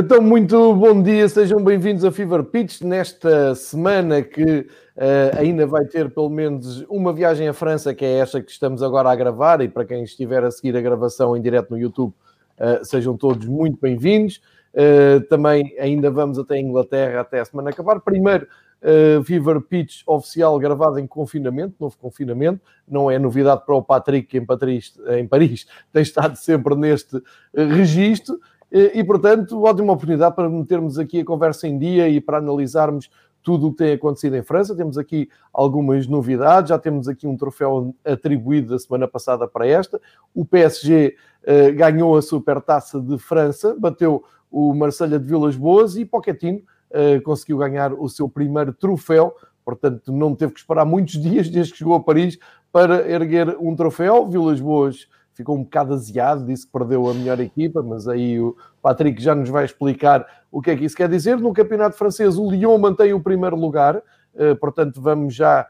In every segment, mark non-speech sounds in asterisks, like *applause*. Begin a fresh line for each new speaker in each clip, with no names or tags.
Então, muito bom dia, sejam bem-vindos a Fever Pitch nesta semana que uh, ainda vai ter pelo menos uma viagem à França, que é esta que estamos agora a gravar, e para quem estiver a seguir a gravação em direto no YouTube, uh, sejam todos muito bem-vindos. Uh, também ainda vamos até a Inglaterra até a semana acabar. Primeiro, uh, Fever Pitch oficial gravado em confinamento, novo confinamento. Não é novidade para o Patrick, que em Paris, em Paris *laughs* tem estado sempre neste registro. E, portanto, ótima oportunidade para metermos aqui a conversa em dia e para analisarmos tudo o que tem acontecido em França. Temos aqui algumas novidades, já temos aqui um troféu atribuído da semana passada para esta. O PSG uh, ganhou a Supertaça de França, bateu o Marselha de Vilas Boas e Pochettino uh, conseguiu ganhar o seu primeiro troféu. Portanto, não teve que esperar muitos *laughs* dias desde que chegou a Paris para erguer um troféu. Vilas Boas ficou um bocado aziado, disse que perdeu a melhor equipa, mas aí o Patrick já nos vai explicar o que é que isso quer dizer. No campeonato francês, o Lyon mantém o primeiro lugar, uh, portanto, vamos já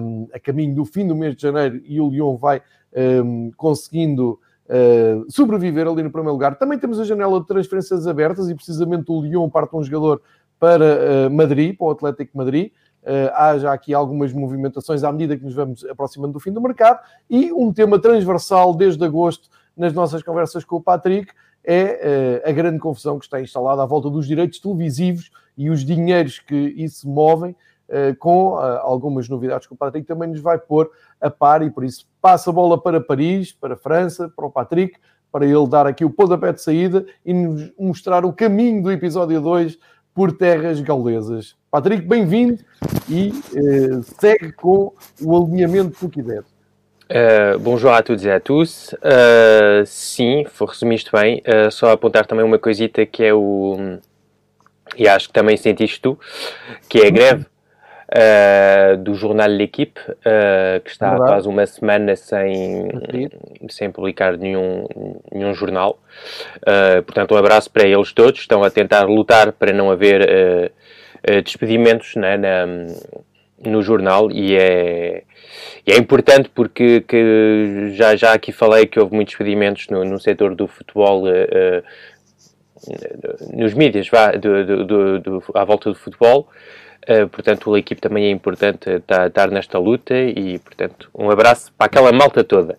um, ehm, a caminho do fim do mês de janeiro e o Lyon vai um, ehm, conseguindo uh, sobreviver ali no primeiro lugar. Também temos a janela de transferências abertas e precisamente o Lyon parte um jogador para uh, Madrid, para o Atlético Madrid. Há já aqui algumas movimentações à medida que nos vamos aproximando do fim do mercado e um tema transversal desde agosto nas nossas conversas com o Patrick é uh, a grande confusão que está instalada à volta dos direitos televisivos e os dinheiros que isso movem, uh, com algumas novidades que o Patrick também nos vai pôr a par e por isso passa a bola para Paris, para a França, para o Patrick, para ele dar aqui o pontapé de saída e nos mostrar o caminho do episódio 2 por terras gaulesas. Patrick, bem-vindo e uh, segue com o alinhamento que quiseres.
Uh, bonjour a todos e a tous. Uh, sim, resumiste bem. Uh, só apontar também uma coisita que é o. E acho que também sentiste tu, que é a greve uh, do jornal L'Equipe, uh, que está há quase uma semana sem, sem publicar nenhum, nenhum jornal. Uh, portanto, um abraço para eles todos. Estão a tentar lutar para não haver despedimentos né, na, no jornal e é, e é importante porque que já, já aqui falei que houve muitos despedimentos no, no setor do futebol nos mídias vá, do, do, do, à volta do futebol Uh, portanto, a equipe também é importante estar, estar, nesta luta e, portanto, um abraço para aquela malta toda.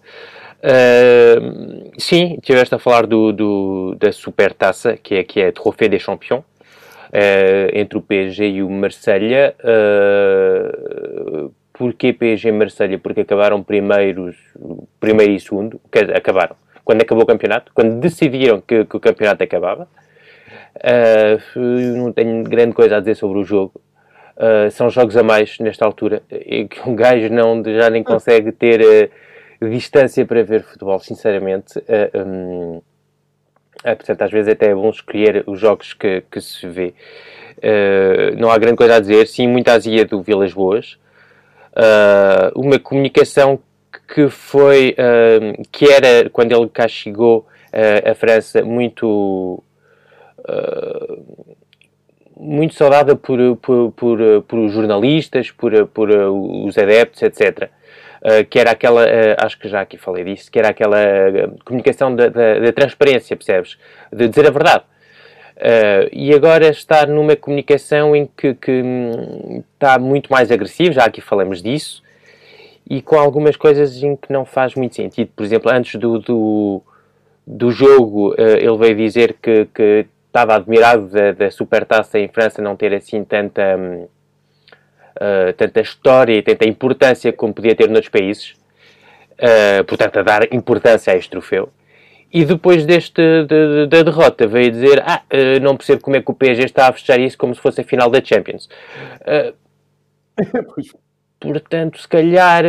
Uh, sim, estiveste a falar do, do, da Supertaça, que é, que é Trophée des Champions, uh, entre o PSG e o Marselha. Uh, porquê PSG e Marselha? Porque acabaram primeiros, primeiro e segundo, que acabaram. Quando acabou o campeonato, quando decidiram que, que o campeonato acabava. não tenho grande coisa a dizer sobre o jogo. Uh, são jogos a mais nesta altura e que um gajo não, já nem consegue ter uh, distância para ver futebol, sinceramente. Uh, um, portanto, às vezes até é bom escolher os jogos que, que se vê. não há grande coisa a dizer. Sim, muita azia do Vilas Boas. uma comunicação que foi, que era, quando ele cá chegou a França, muito muito saudada por, por, por, por jornalistas, por, por os adeptos, etc. Uh, que era aquela, uh, acho que já aqui falei disso, que era aquela uh, comunicação da, transparência, percebes? De dizer a verdade. e agora estar numa comunicação em que, que um, está muito mais agressivo, já aqui falamos disso, e com algumas coisas em que não faz muito sentido. Por exemplo, antes do, do, do jogo, ele veio dizer que, que estava admirado da, Supertaça em França não ter assim tanta, uh, tanta história e tanta importância como podia ter noutros países. Uh, portanto, a dar importância a este troféu. E depois deste, de, de, da derrota veio dizer ah, uh, não percebo como é que o PSG está a fechar isso como se fosse a final da Champions. *laughs* portanto, se calhar,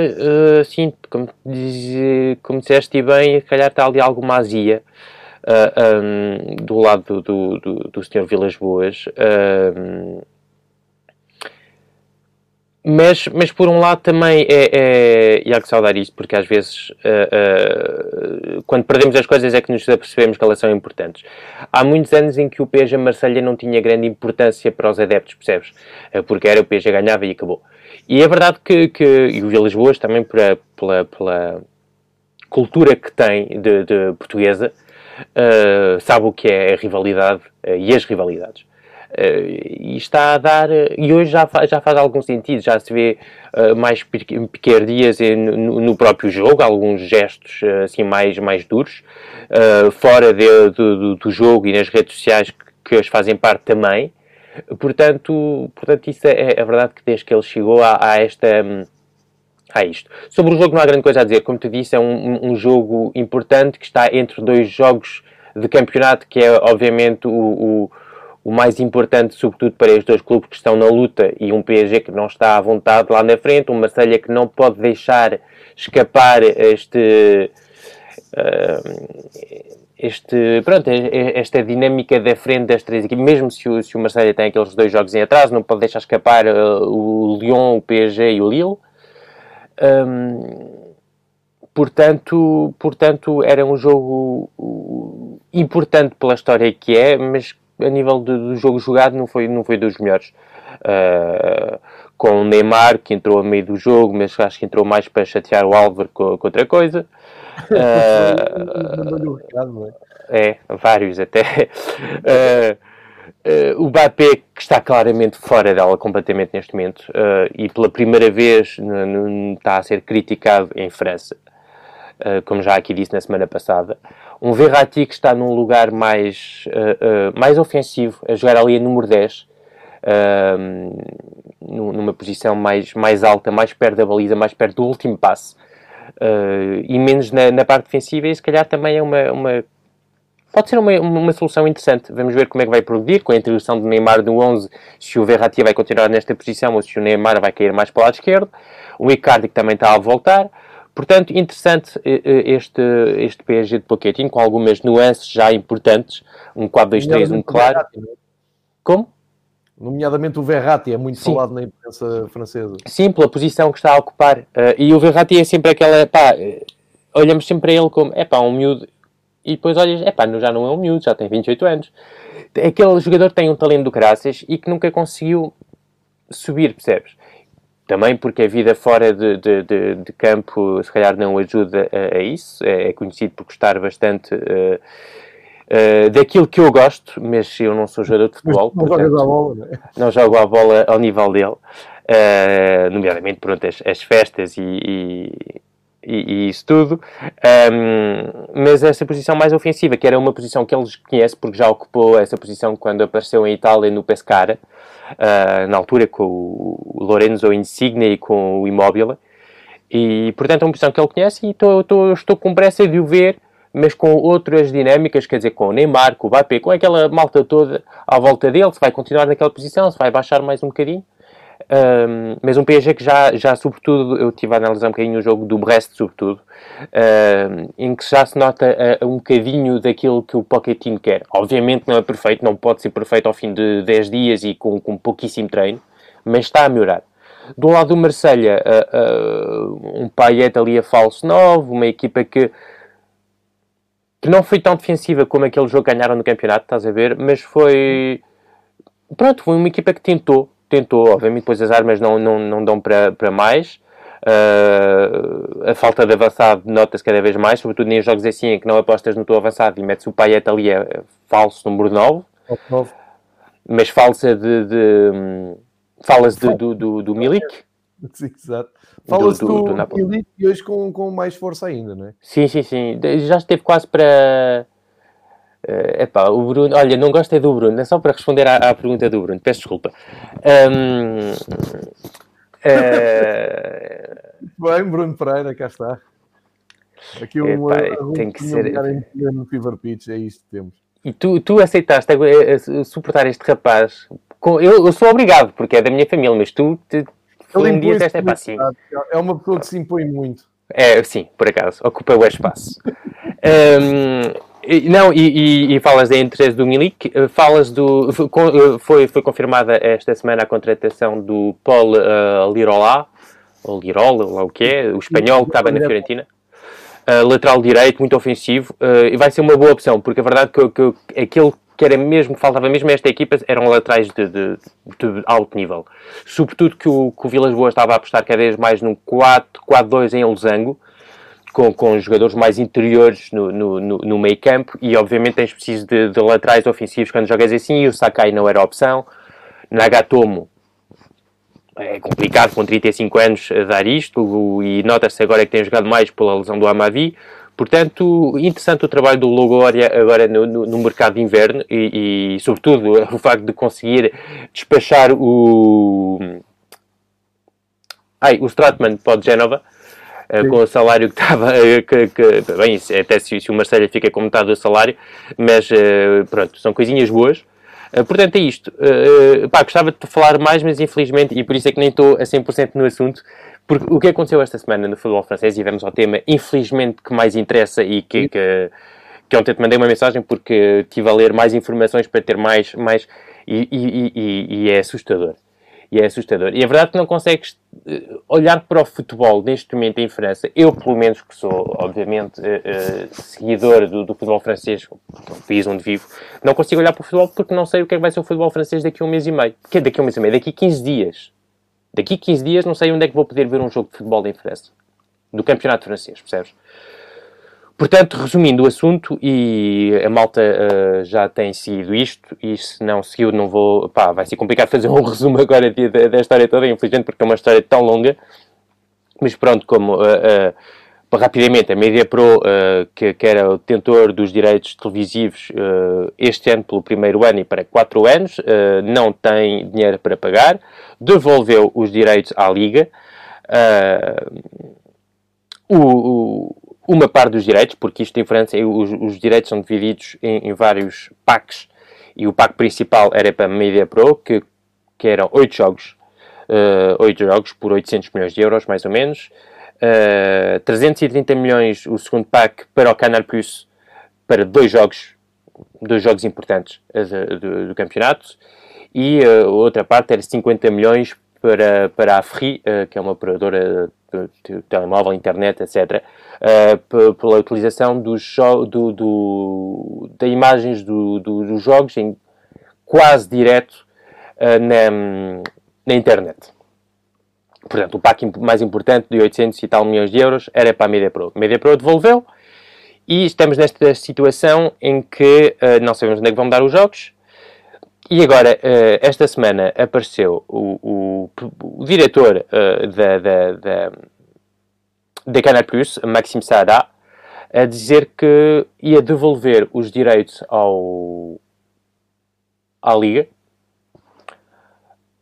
assim, como, diz, como disseste bem, se calhar está ali alguma azia uh, ah, um, do lado do, do, do Sr. Vilas Boas. Mas, mas por um lado também é, é, e há que saudar isso, porque às vezes uh, uh, quando perdemos as coisas é que nos apercebemos que elas são importantes. Há muitos anos em que o PSG Marselha não tinha grande importância para os adeptos, percebes? Uh, porque era o PSG ganhava e acabou. E é verdade que, que e o Vilas Boas também pela, pela, pela cultura que tem de, de portuguesa, uh, sabe o que é a rivalidade uh, e as rivalidades. Uh, e está a dar, e hoje já, fa, já faz algum sentido, já se vê mais picardias no, no, próprio jogo, alguns gestos assim mais, mais duros, fora de, do, do, jogo e nas redes sociais que, que fazem parte também. Portanto, portanto isso é, é verdade que desde que ele chegou a, a esta. A isto. Sobre o jogo não há grande coisa a dizer. Como tu disse, é um, um jogo importante que está entre dois jogos de campeonato, que é obviamente o, o, o, mais importante, sobretudo para estes dois clubes que estão na luta e um PSG que não está à vontade lá na frente, um Marselha que não pode deixar escapar este. Uh, este, pronto, esta dinâmica da frente das três equipes, mesmo se o, se o Marseille tem aqueles dois jogos em atraso, não pode deixar escapar uh, o Lyon, o PSG e o Lille. Um, portanto, portanto, era um jogo importante pela história que é, mas a nível do, do jogo jogado não foi, não foi dos melhores. Uh, com o Neymar, que entrou a meio do jogo, mas acho que entrou mais para chatear o Álvaro com, com outra coisa. *laughs* Uh, é, vários até. Uh, Uh, o Mbappé, que está claramente fora dela completamente neste momento, uh, e pela primeira vez está a ser criticado em França, uh, como já aqui disse na semana passada. Um Verratti que está num lugar mais, mais ofensivo, a jogar ali a número 10, numa posição mais, mais alta, mais perto da baliza, mais perto do último passe. e menos na, na parte defensiva, e se calhar também é uma, uma pode ser uma, uma solução interessante. Vamos ver como é que vai progredir com a introdução de Neymar no 11, se o Verratti vai continuar nesta posição ou se o Neymar vai cair mais para o lado esquerdo. O Icardi que também está a voltar. Portanto, interessante eh, eh, este, este PSG de Pochettino, com algumas nuances já importantes. Um 4-2-3, um claro. É? Como?
Nomeadamente o Verratti, é muito Sim. falado na imprensa francesa.
Sim, pela posição que está a ocupar. Uh, e o Verratti é sempre aquela, pá, olhamos sempre para ele como, é pá, um miúdo e depois olhas, é pá, já não é um miúdo, já tem 28 anos. Aquele jogador tem um talento do caraças e que nunca conseguiu subir, percebes? Também porque a vida fora de, de, de, de campo se calhar não ajuda a, a isso. É, é, conhecido por gostar bastante uh, uh, daquilo que eu gosto, mas eu não sou jogador de futebol.
Não portanto, bola, não é?
Não jogo a bola ao nível dele. Uh, nomeadamente, pronto, as, as festas e, e e, e isso tudo, um, mas essa posição mais ofensiva, que era uma posição que eles conhecem, porque já ocupou essa posição quando apareceu em Itália no Pescara, uh, na altura com o Lorenzo Insigne e com o Immobile, e portanto é uma posição que ele conhece e tô, tô, estou com pressa de o ver, mas com outras dinâmicas, quer dizer, com o Neymar, com o Mbappé, com aquela malta toda à volta dele, se vai continuar naquela posição, se vai baixar mais um bocadinho. Um, mas um PSG que já, já, sobretudo, eu estive a analisar um bocadinho o jogo do Brest, sobretudo, um, em que já se nota uh, um bocadinho daquilo que o Pochettino quer. Obviamente não é perfeito, não pode ser perfeito ao fim de 10 dias e com, com pouquíssimo treino, mas está a melhorar. Do lado do Marselha uh, uh, um Payet ali a falso novo, uma equipa que que não foi tão defensiva como aquele jogo que ganharam no campeonato, estás a ver, mas foi pronto, foi uma equipa que tentou, tentou, obviamente depois as armas não, não, não dão para, para mais. Uh, a falta de avançado nota-se cada vez mais, sobretudo em jogos assim em que não apostas no teu avançado e metes o Payet ali é, é falso número 9, 9. mas falsa de, de falas de, do, do, do Milik
exato. Fala-se do, do, do Milik e hoje com, com mais força ainda, não é?
Sim, sim, sim. Já esteve quase para é uh, epá, o Bruno, olha, não gosto é do Bruno, é só para responder à, à pergunta do Bruno, peço desculpa. Um,
uh, Bem, Bruno Pereira, cá está. Aqui um, epá, um, tem que ser no Fever Pitch, é isto que temos.
E tu, tu aceitaste suportar este rapaz? Com, eu, eu, sou obrigado, porque é da minha família, mas tu te,
um dia desta, é assim. É uma pessoa que se impõe muito.
É, sim, por acaso, ocupa o espaço. *laughs* um, não, e, e, e, falas da interesse do Milik, eh, falas do. Eh, foi, foi confirmada esta semana a contratação do Paul uh, Lirola, ou Lirola, lá o que é, o espanhol que estava na Fiorentina. Uh, lateral direito, muito ofensivo, uh, e vai ser uma boa opção, porque a verdade que, que aquele que era mesmo, faltava mesmo a esta equipa, eram laterais de, de, de, alto nível. Sobretudo que o, que o Vilas Boas estava a apostar cada vez mais num 4-4-2 em losango, com, com jogadores mais interiores no, no, no, meio campo e obviamente tens preciso de, de, laterais ofensivos quando jogas assim e o Sakai não era opção. Nagatomo é complicado com 35 anos dar isto e nota-se agora que tem jogado mais pela lesão do Amavi. Portanto, interessante o trabalho do Logória agora no, no, no mercado de inverno e, e, sobretudo, *laughs* o facto de conseguir despachar o. O Stratman para o Genova. Uh, com o salário que estava, uh, *laughs* que, que, bem, até se, se o Marcelo fica com metade do salário, mas uh, pronto, são coisinhas boas. Portanto, é isto. Pá, gostava de falar mais, mas infelizmente, e por isso é que nem estou a 100% no assunto, porque o que aconteceu esta semana no futebol francês, e vamos ao tema, infelizmente, que mais interessa e que, que, que ontem te mandei uma mensagem porque estive a ler mais informações para ter mais, mais e, e, e, e é assustador e é assustador. E a verdade é que não consegues eh, olhar para o futebol neste momento em França. Eu, pelo menos, que sou, obviamente, uh, uh, seguidor do, do, futebol francês, o país onde vivo, não consigo olhar para o futebol porque não sei o que é que vai ser o futebol francês daqui a um mês e meio. Que é daqui a um mês e meio? Daqui a 15 dias. Daqui a 15 dias não sei onde é que vou poder ver um jogo de futebol em França. Do campeonato francês, percebes? Portanto, resumindo o assunto, e a malta uh, já tem seguido isto, e se não seguiu, não vou. pá, vai ser complicado fazer um *laughs* resumo agora da história toda, infelizmente, porque é uma história tão longa. Mas pronto, como. Uh, uh, rapidamente, a Media Pro, que, que, era o detentor dos direitos televisivos este ano, pelo primeiro ano e para quatro anos, não tem dinheiro para pagar, devolveu os direitos à Liga. o, uma parte dos direitos, porque isto em França, os, os direitos são divididos em, em, vários packs, e o pack principal era para a Media Pro, que, que eram 8 jogos, uh, eh, 8 jogos por 800 milhões de euros, mais ou menos, uh, eh, 330 milhões o segundo pack para o Canal Plus, para dois jogos, dois jogos importantes uh, do, do, campeonato, e a outra parte era 50 milhões para, para a Free, que é uma operadora telemóvel, internet, etc., uh, pela utilização do, do, do, imagens do, dos jogos em quase direto uh, na, na internet. Portanto, o pack mais importante de 800 e tal milhões de euros era para a MediaPro. A MediaPro devolveu e estamos nesta situação em que uh, não sabemos onde é que vão dar os jogos. E agora, esta semana, apareceu o, o, o diretor da, da, da da Canal Plus, Maxime Saada, a dizer que ia devolver os direitos ao, à Liga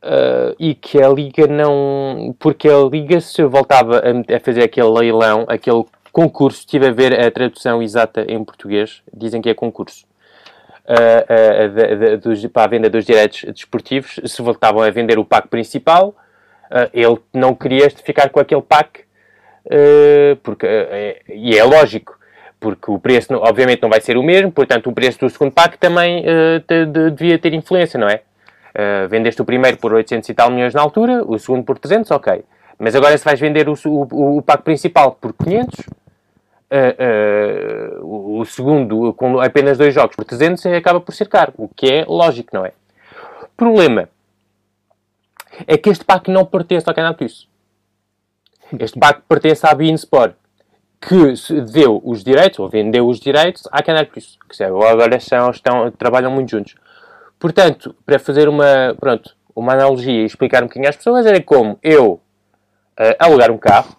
uh, e que a Liga não. Porque a Liga, se voltava a, a fazer aquele leilão, aquele concurso, estive a ver a tradução exata em português, dizem que é concurso. Uh, uh, para a venda dos direitos desportivos, se voltavam a vender o pack principal, ele não queria ficar com aquele pack uh, porque, uh, e é lógico, porque o preço, obviamente, não vai ser o mesmo, portanto, o preço do segundo pack também te, de, devia ter influência, não é? vendeste o primeiro por 800 e tal milhões na altura, o segundo por 300, ok. Mas agora se vais vender o, o, o pack principal por 500, Uh, uh, o segundo com apenas dois jogos por 300 acaba por ser caro, o que é lógico, não é? Problema é que este pack não pertence ao Canal Plus. Este pack pertence à Beansport, que deu os direitos, ou vendeu os direitos, à Canal Plus, que agora são, estão, trabalham muito juntos. Portanto, para fazer uma, pronto, uma analogia e explicar um bocadinho às pessoas, era como eu uh, alugar um carro,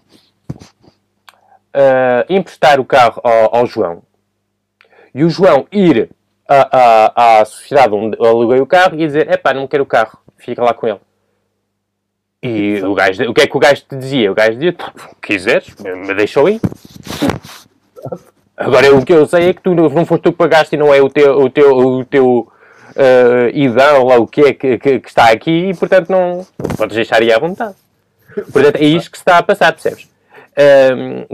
uh, emprestar o carro ao, ao, João, e o João ir à, à, à sociedade onde aluguei o carro e dizer, epá, não quero o carro, fica lá com ele. E o, gajo, o que é que o gajo te dizia? O gajo dizia, quiseres, me deixou ir. Agora, o que eu sei é que tu não foste tu que pagaste e não é o teu, o teu, o teu uh, idão lá o que é que, que, que, está aqui e, portanto, não podes deixar ir à vontade. Portanto, é isto que se está a passar, percebes?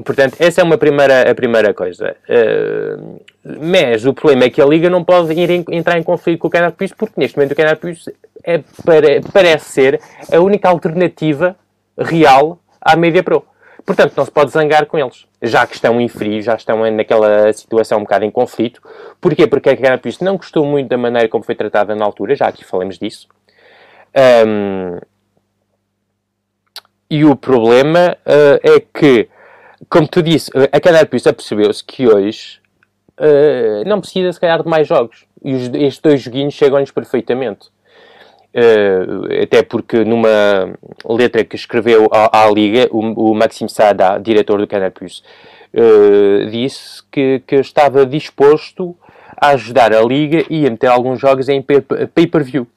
Portanto, essa é uma primeira, a primeira coisa. Uh, mas o problema é que a Liga não pode em, entrar em conflito com o Canal Plus, porque neste momento o Canal Plus é, pare, parece ser a única alternativa real à Media Pro. Portanto, não se pode zangar com eles, já que estão em frio, já estão naquela situação um bocado em conflito. Porquê? Porque a Canal Plus não gostou muito da maneira como foi tratada na altura, já aqui falamos disso. Um, e o problema uh, é que como tu disse, a Canal Plus apercebeu-se que hoje uh, não precisa, se calhar, de mais jogos. E os, estes dois joguinhos chegam-lhes perfeitamente. Uh, até porque numa letra que escreveu à, à Liga, o, o Saada, diretor do Canal Plus, uh, disse que, que estava disposto a ajudar a Liga e a meter alguns jogos em pay-per-view.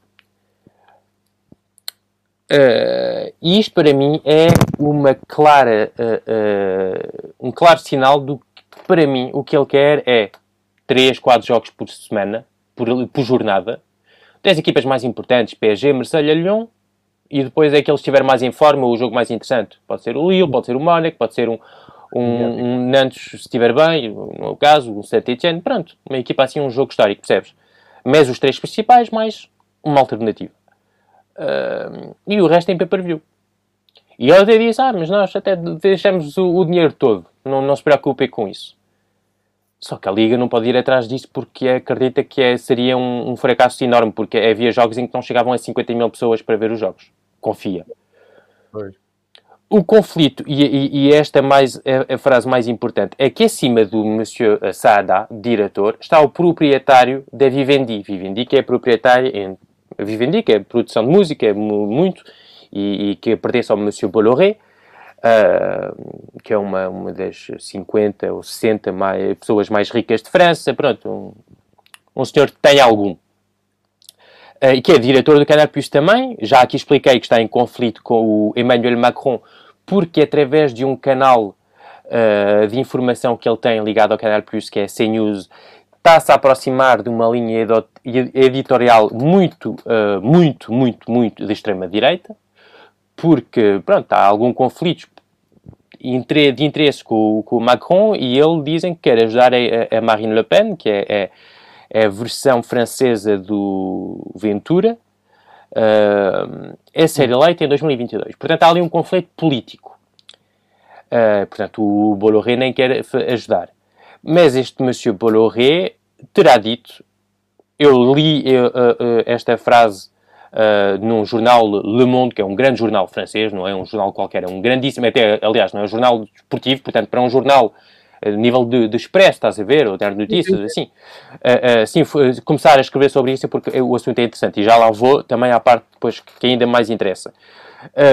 Uh, e isto para mim é uma clara, uh, uh, um claro sinal do que para mim o que ele quer é 3, 4 jogos por semana, por, por jornada, 10 equipas mais importantes, PSG, Marseille, Lyon, e depois é que ele estiver mais em forma, o jogo mais interessante. Pode ser o Lille, pode ser o Mónaco, pode ser um, um, um Nantes, se estiver bem, no caso, um Saint-Etienne, pronto, uma equipa assim, um jogo histórico, percebes? Mas os três principais, mais uma alternativa. Uh, e o resto em pay-per-view. E ele até disse, ah, mas nós até deixamos o, o dinheiro todo, não, não se preocupem com isso. Só que a Liga não pode ir atrás disso porque acredita que é, seria um, um, fracasso enorme, porque havia jogos em que não chegavam a 50 mil pessoas para ver os jogos. Confia. Pois. O conflito, e, e, e esta mais, é a frase mais importante, é que acima do Monsieur Saada, diretor, está o proprietário da Vivendi. Vivendi que é Vivendi, que é produção de música, é muito, e, e que pertence ao Monsieur Bolloré, uh, que é uma, uma das 50 ou 60 mais, pessoas mais ricas de França, pronto, um, um senhor que tem algum. Uh, que é diretor do Canal Plus também, já aqui expliquei que está em conflito com o Emmanuel Macron, porque através de um canal uh, de informação que ele tem ligado ao Canal Plus, que é CNews, está-se a aproximar de uma linha editorial muito, uh, muito, muito, muito de extrema-direita, porque, pronto, há algum conflito de interesse com, com, o Macron e ele dizem que quer ajudar a, a Marine Le Pen, que é, é, é, a versão francesa do Ventura, uh, a ser eleita em 2022. Portanto, há ali um conflito político. Uh, portanto, o Bolloré nem quer ajudar. Mas este Monsieur Bolloré terá dito, eu li uh, uh, esta frase uh, num jornal Le Monde, que é um grande jornal francês, não é um jornal qualquer, é um grandíssimo, até, aliás, não é um jornal desportivo, portanto, para um jornal a nível de, de expresso, estás a ver, ou de notícias, assim, assim, começar a escrever sobre isso porque o assunto é interessante e já lá vou também à parte depois que ainda mais interessa.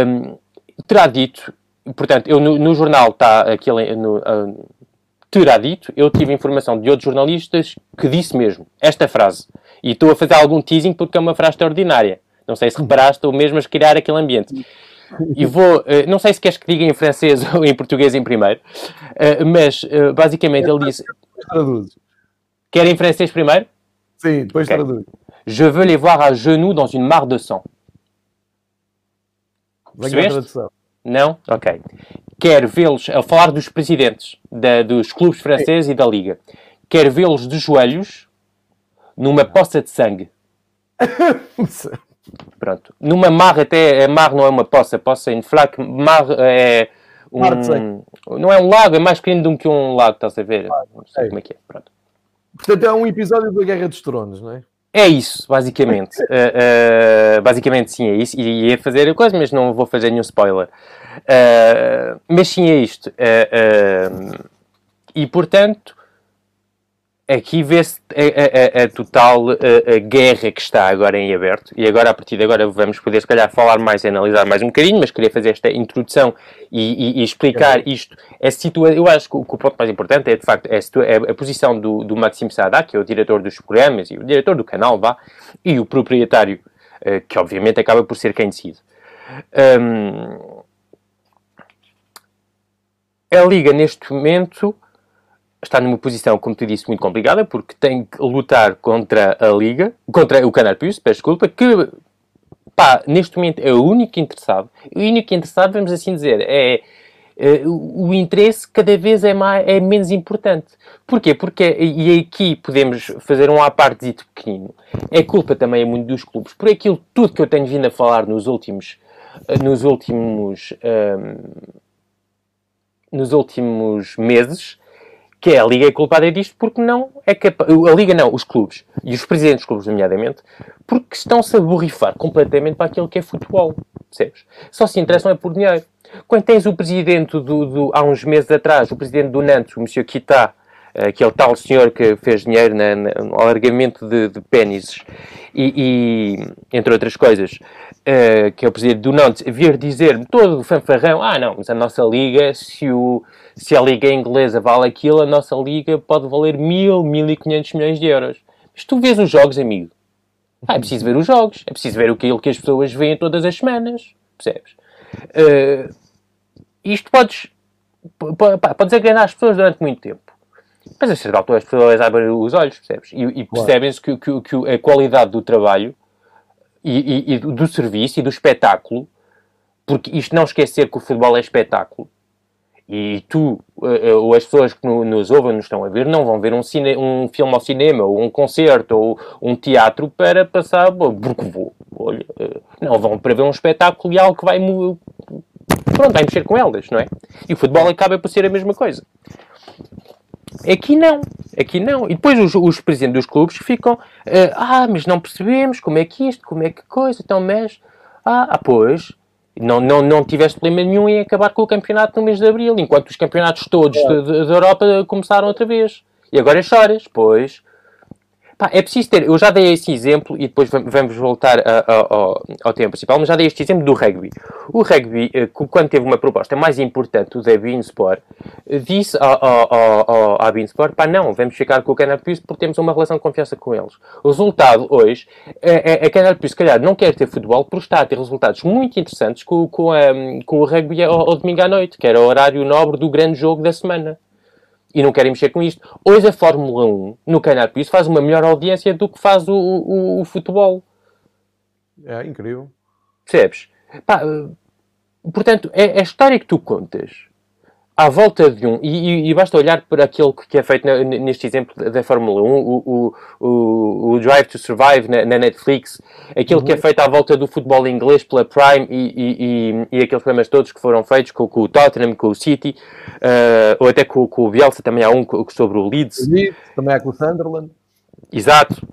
Um, terá dito, portanto, eu no, no jornal está aquele, no, uh, terá dito, eu tive informação de outros jornalistas que disse mesmo esta frase. E estou a fazer algum teasing porque é uma frase extraordinária. Não sei se reparaste, estou mesmo a criar aquele ambiente. E vou, eh, não sei se queres que diga em francês *laughs* ou em português em primeiro, eh, mas eh, basicamente ele disse. Traduz. Quer em francês primeiro?
Sim, depois okay. traduz.
Je veux les voir à genoux dans une mare de sang. Percebeste? Não? Ok quer vê-los, a falar dos presidentes da, dos clubes franceses e da Liga, quer vê-los de joelhos numa poça de sangue. *laughs* Pronto. Numa mar até, a mar não é uma poça, poça em flac, mar é um, não é um lago, é mais pequeno do que um lago, estás a ver? Não sei é. como é que é. Pronto.
Portanto, é um episódio da Guerra dos Tronos, não é?
É isso, basicamente. uh, *laughs* uh, basicamente, sim, é isso. E ia fazer a coisa, mas não vou fazer nenhum spoiler. Uh, mas sim, é isto. e, portanto, aqui vê-se a, a, a, total a, guerra que está agora em aberto. E agora, a partir de agora, vamos poder, se calhar, falar mais e analisar mais um bocadinho, mas queria fazer esta introdução e, e, e explicar é. isto. É situa eu acho que o, que o, ponto mais importante é, de facto, é a, é posição do, do Maxime Saada, que é o diretor dos programas e o diretor do canal, vá, e o proprietário, uh, que obviamente acaba por ser quem decide. Um, a Liga, neste momento, está numa posição, como te disse, muito complicada, porque tem que lutar contra a Liga, contra o Canal Plus, peço desculpa, que, pá, neste momento é o único interessado. O único interessado, vamos assim dizer, é, é o interesse cada vez é, mais, é menos importante. Porquê? Porque, e aqui podemos fazer um à parte dito pequenino, é culpa também é muito dos clubes, por aquilo tudo que eu tenho vindo a falar nos últimos, nos últimos, um, nos últimos meses, que é a Liga é culpada disto porque não é capaz. A Liga não, os clubes e os presidentes dos clubes, nomeadamente, porque estão-se a borrifar completamente para aquilo que é futebol. percebes? Só se interessam é por dinheiro. Quando tens o presidente do, do há uns meses atrás, o presidente do Nantes, o Monsieur Kita, uh, que é tal senhor que fez dinheiro na, na, no alargamento de, de pênises, e, e, entre outras coisas, uh, que é o presidente do Nantes, vir dizer todo o fanfarrão, ah não, mas a nossa liga, se, o, se a liga inglesa vale aquilo, a nossa liga pode valer mil, mil e quinhentos milhões de euros. Mas tu vês os jogos, amigo. Ah, é preciso ver os jogos, é preciso ver aquilo que as pessoas veem todas as semanas, percebes? Uh, isto podes, podes enganar as pessoas durante muito tempo. Mas a certa altura as pessoas abrem os olhos, percebes? E, e percebem-se que, que, que, a qualidade do trabalho e, e, e, do serviço e do espetáculo, porque isto não esquecer que o futebol é espetáculo, e tu, uh, ou as pessoas que nos ouvem, nos estão a ver, não vão ver um, cine, um filme ao cinema, ou um concerto, ou um teatro para passar, porque vou, olha, uh, não, vão para ver um espetáculo e algo que vai, pronto, vai mexer com elas, não é? E o futebol acaba por ser a mesma coisa. Aqui não, aqui não. E depois os, os presidentes dos clubes ficam, ah, mas não percebemos como é que isto, como é que coisa, então, mas, ah, ah pois, não, não, não tiveste problema nenhum em acabar com o campeonato no mês de Abril, enquanto os campeonatos todos é. da Europa começaram outra vez. E agora choras, pois, Pá, é preciso ter. Eu já dei esse exemplo e depois vamos voltar a, a, ao, ao tema principal, mas já dei este exemplo do rugby. O rugby, eh, quando teve uma proposta mais importante, o da Beansport, eh, disse ao, ao, ao, à Beansport: pá, não, vamos ficar com o Canal Plus porque temos uma relação de confiança com eles. O resultado hoje é, é, a Canal Plus, se calhar, não quer ter futebol por estar a ter resultados muito interessantes com, com, a, com o rugby ao domingo à noite, que era o horário nobre do grande jogo da semana e não querem mexer com isto. Hoje a Fórmula 1 no Canal Plus faz uma melhor audiência do que faz o, o, o futebol.
É incrível.
Percebes? Pá, portanto, é, é a história que tu contas à volta de um, e, e, basta olhar para aquilo que é feito neste exemplo da Fórmula 1, o, o, o, Drive to Survive na, na Netflix, aquilo uhum. que é uhum. feito à volta do futebol inglês pela Prime e, e, e aqueles programas todos que foram feitos com, com o Tottenham, com o City, uh, ou até com, com, o Bielsa, também há um sobre o Leeds.
Leeds também há com o Sunderland.
Exato.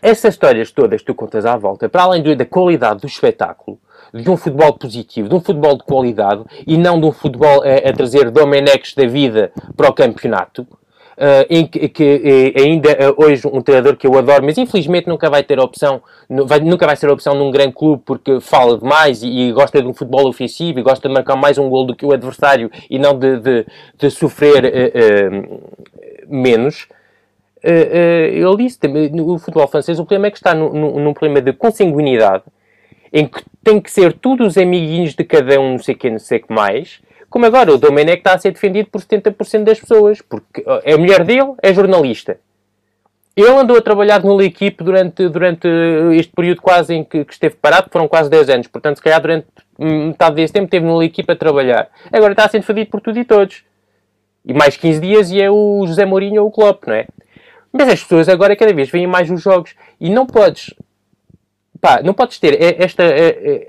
Essas histórias todas que tu contas à volta, para além da qualidade do espetáculo, de um futebol positivo, de um futebol de qualidade e não de um futebol a, a trazer Domenecs da vida para o campeonato. Uh, em que, que uh, ainda uh, hoje um treinador que eu adoro, mas infelizmente nunca vai ter opção, vai, nunca vai ser opção num grande clube porque fala demais e, e, gosta de um futebol ofensivo e gosta de marcar mais um gol do que o adversário e não de, de, de sofrer menos. ele disse, o futebol francês, o problema é que está num problema de consanguinidade em que tem que ser tudo os amiguinhos de cada um, não sei o que, não sei o que mais. Como agora, o Domenech está a ser defendido por 70% das pessoas, porque a mulher dele é jornalista. Ele andou a trabalhar numa equipe durante, durante este período quase em que, que, esteve parado, foram quase 10 anos. Portanto, se calhar durante metade desse tempo esteve numa equipe a trabalhar. Agora está a ser defendido por tudo e todos. E mais 15 dias e é o José Mourinho ou o Klopp, não é? Mas as pessoas agora cada vez veem mais os jogos. E não podes pá, não podes ter esta,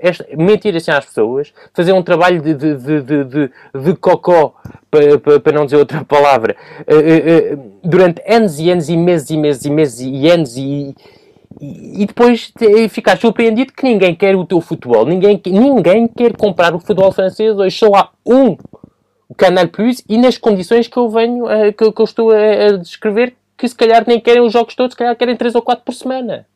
esta, mentir assim às pessoas, fazer um trabalho de, de, de, de, de cocó, para, para, não dizer outra palavra, eh, eh, eh, durante anos e anos e meses e meses e meses e anos e, e depois ficar surpreendido que ninguém quer o teu futebol, ninguém, ninguém quer comprar o futebol francês, hoje só há um Canal Plus e nas condições que eu venho, que eu estou a, descrever, que se calhar nem querem os jogos todos, se calhar querem 3 ou 4 por semana.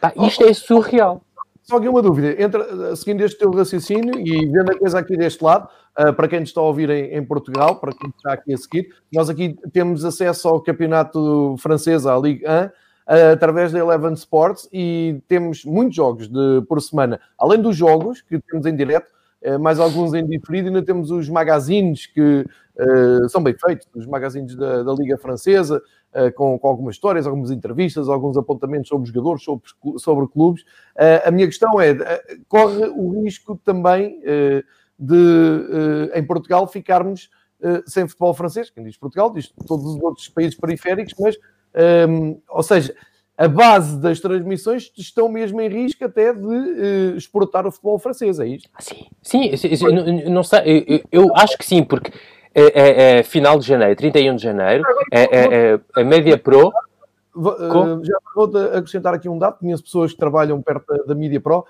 Pá, isto é surreal.
Só aqui uma dúvida. Entre, seguindo este teu raciocínio e vendo a coisa aqui deste lado, uh, para quem nos está a ouvir em, em, Portugal, para quem está aqui a seguir, nós aqui temos acesso ao campeonato francês, à Ligue 1, uh, através da Eleven Sports e temos muitos jogos de, por semana. Além dos jogos que temos em direto, uh, mais alguns em diferido, ainda temos os magazines que são bem feitos, os magazines da, da Liga Francesa, com, com, algumas histórias, algumas entrevistas, alguns apontamentos sobre jogadores, sobre, sobre clubes. Uh, a minha questão é: uh, corre o risco também de, em Portugal, ficarmos sem futebol francês? Quem diz Portugal diz todos os outros países periféricos, mas, ehm, ou seja, a base das transmissões estão mesmo em risco até de uh, exportar o futebol francês, é isto?
Sim, sim, sim, sim não, não, sei, eu, eu, acho que sim, porque é, é, é, final de janeiro, 31 de janeiro, é, é, é a Média Pro.
Uh, já vou acrescentar aqui um dado, conheço pessoas que trabalham perto da, da Media Pro.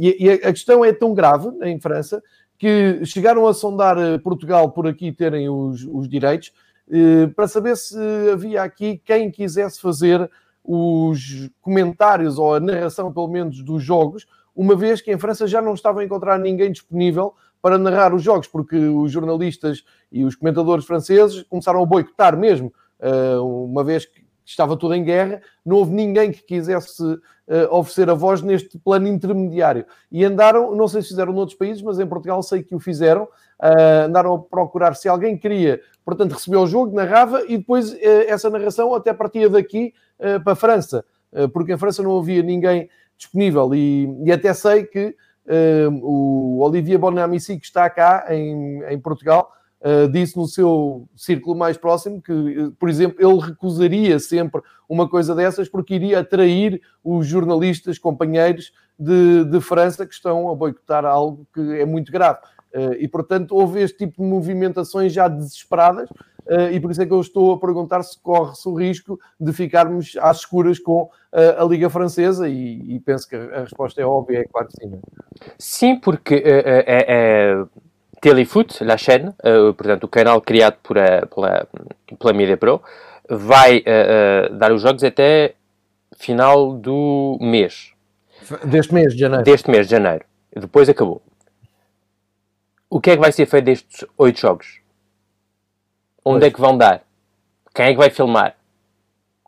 e, e, a questão é tão grave em França que chegaram a sondar Portugal por aqui terem os, os direitos para saber se havia aqui quem quisesse fazer os comentários ou a narração, pelo menos, dos jogos, uma vez que em França já não estava a encontrar ninguém disponível para narrar os jogos, porque os jornalistas e os comentadores franceses começaram a boicotar mesmo, eh, uma vez que estava tudo em guerra, não houve ninguém que quisesse eh, oferecer a voz neste plano intermediário. E andaram, não sei se fizeram noutros países, mas em Portugal sei que o fizeram, eh, andaram a procurar se alguém queria, portanto, receber o jogo, narrava, e depois essa narração até partia daqui para a França, porque em França não havia ninguém disponível. E, e até sei que o Olivier Bonamici, que está cá em, em Portugal, uh, disse no seu círculo mais próximo que, por exemplo, ele recusaria sempre uma coisa dessas porque iria atrair os jornalistas, companheiros de, de França que estão a boicotar algo que é muito grave. Uh, e, portanto, houve este tipo de movimentações já desesperadas e por isso é que eu estou a perguntar se corre-se o risco de ficarmos às escuras com uh, a Liga Francesa e, e, penso que a resposta é óbvia, é claro que sim. É?
Sim, porque é, é, Telefoot, la chaîne, portanto o canal criado por a, pela, pela Media Pro, vai dar os jogos até final do mês.
Deste mês de janeiro.
Deste mês de janeiro. Depois acabou. O que é que vai ser feito destes oito jogos? Onde é que vão dar? Quem é que vai filmar?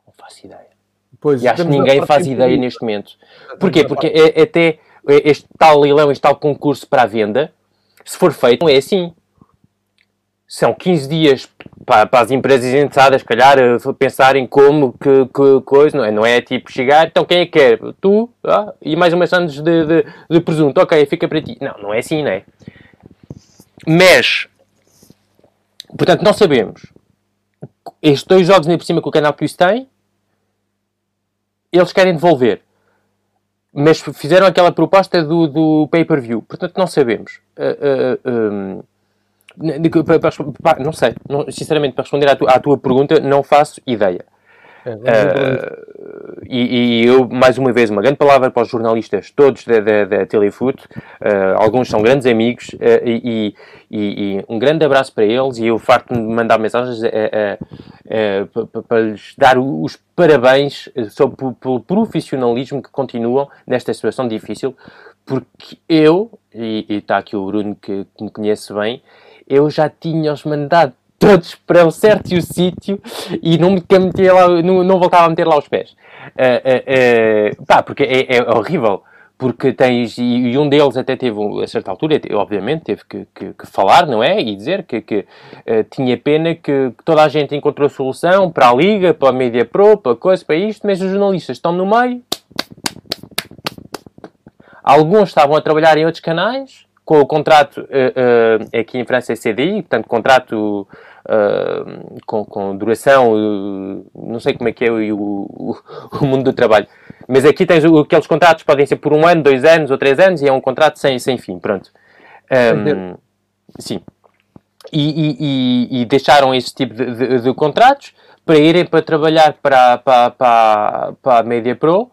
Não faço ideia. Pois, e acho que ninguém faz ideia neste momento. Porquê? Porque é, até este tal leilão, este tal concurso para a venda, se for feito, não é assim. São 15 dias para, para as empresas interessadas, calhar, pensarem como, que, que, coisa, não é? Não é tipo chegar, então quem é que quer? Tu ah, e mais umas anos de, de, de presunto, ok, fica para ti. Não, não é assim, não é? Mas Portanto, não sabemos. Estes dois jogos, nem por cima que o Canal Plus tem, eles querem devolver. Mas fizeram aquela proposta do, do pay-per-view. Portanto, não sabemos. Uh, uh, não sei. Não, sinceramente, para responder à, tu, à tua pergunta, não faço ideia. Uh, e, e, eu, mais uma vez, uma grande palavra para os jornalistas todos da, da, da Telefoot. Uh, alguns são grandes amigos uh, e, e, e, um grande abraço para eles. E eu farto de mandar mensagens para lhes dar os parabéns sobre, pelo profissionalismo que continuam nesta situação difícil. Porque eu, e está aqui o Bruno que, que me conhece bem, eu já tinha-os mandado todos para um certo sítio e não, me metia lá, não, não voltava a meter lá os pés. Uh, uh, uh, pá, porque é, é, horrível. Porque tens, e, e, um deles até teve, a certa altura, obviamente, teve que, que, que falar, não é? E dizer que, que tinha pena que, toda a gente encontrou solução para a Liga, para a Media Pro, para coisa, para isto, mas os jornalistas estão no meio. Alguns estavam a trabalhar em outros canais, com o contrato, aqui em França é CDI, portanto, contrato uh, com, com, duração, uh, não sei como é que é o, o, o, mundo do trabalho. Mas aqui tens aqueles contratos podem ser por um ano, dois anos ou três anos e é um contrato sem, sem fim, pronto. Um, sim. E, e, e, deixaram esse tipo de, de, de, contratos para irem para trabalhar para, para, para, para a Media Pro uh,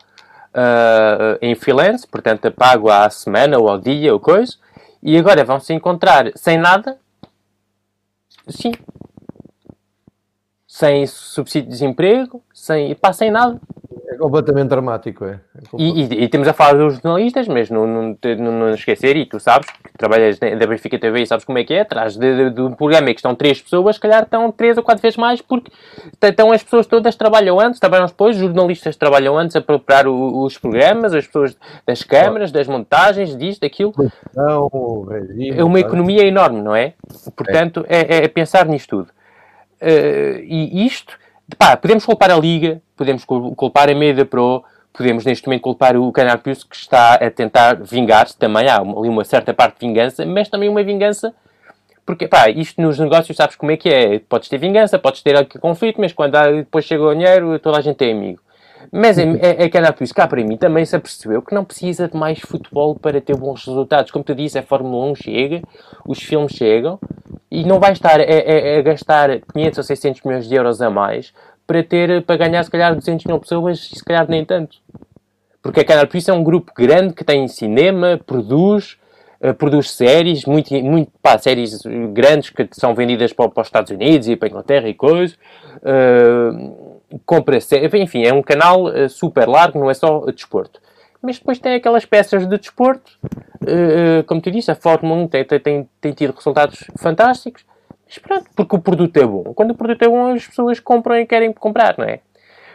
em freelance, portanto, pago à semana ou ao dia ou coisa, e agora vão se encontrar sem nada Sim. Sem subsídio de desemprego, sem, pá, sem nada.
É completamente dramático, é. é
completamente... E, e, e, temos a falar dos jornalistas, mas não, não, não, não esquecer, e tu sabes, que trabalhas da Benfica TV e sabes como é que é, atrás de, de, de, um programa em que estão três pessoas, se calhar estão três ou quatro vezes mais, porque estão as pessoas todas trabalham antes, trabalham depois, os jornalistas trabalham antes a preparar o, os programas, as pessoas das câmaras, das montagens, disto, daquilo. Não, é uma economia enorme, não é? Portanto, é, é, é pensar nisto tudo. Uh, e isto, pá, podemos culpar a Liga, podemos culpar a Media Pro, podemos neste momento culpar o Canal Plus que está a tentar vingar-se também, há ali uma certa parte de vingança, mas também uma vingança, porque pá, isto nos negócios sabes como é que é, podes ter vingança, podes ter conflito, mas quando há, depois chega o dinheiro toda a gente é amigo. Mas é, é, é Canal Plus, cá para mim, também se apercebeu que não precisa de mais futebol para ter bons resultados. Como tu disse, a Fórmula 1 chega, os filmes chegam, e não vai estar a, a, a gastar 500 ou 600 milhões de euros a mais para ter, para ganhar se calhar 200 mil pessoas e se calhar nem tanto. Porque a Canal Plus é um grupo grande que tem cinema, produz, uh, produz séries, muito, muito pá, séries grandes que são vendidas para, para, os Estados Unidos e para a Inglaterra e coisas. Uh, compra enfim, é um canal uh, super largo, não é só desporto. Mas depois tem aquelas peças de desporto, como tu disse, a Fórmula 1 tem, tem, tem tido resultados fantásticos. Mas pronto, porque o produto é bom. Quando o produto é bom, as pessoas compram e querem comprar, não é?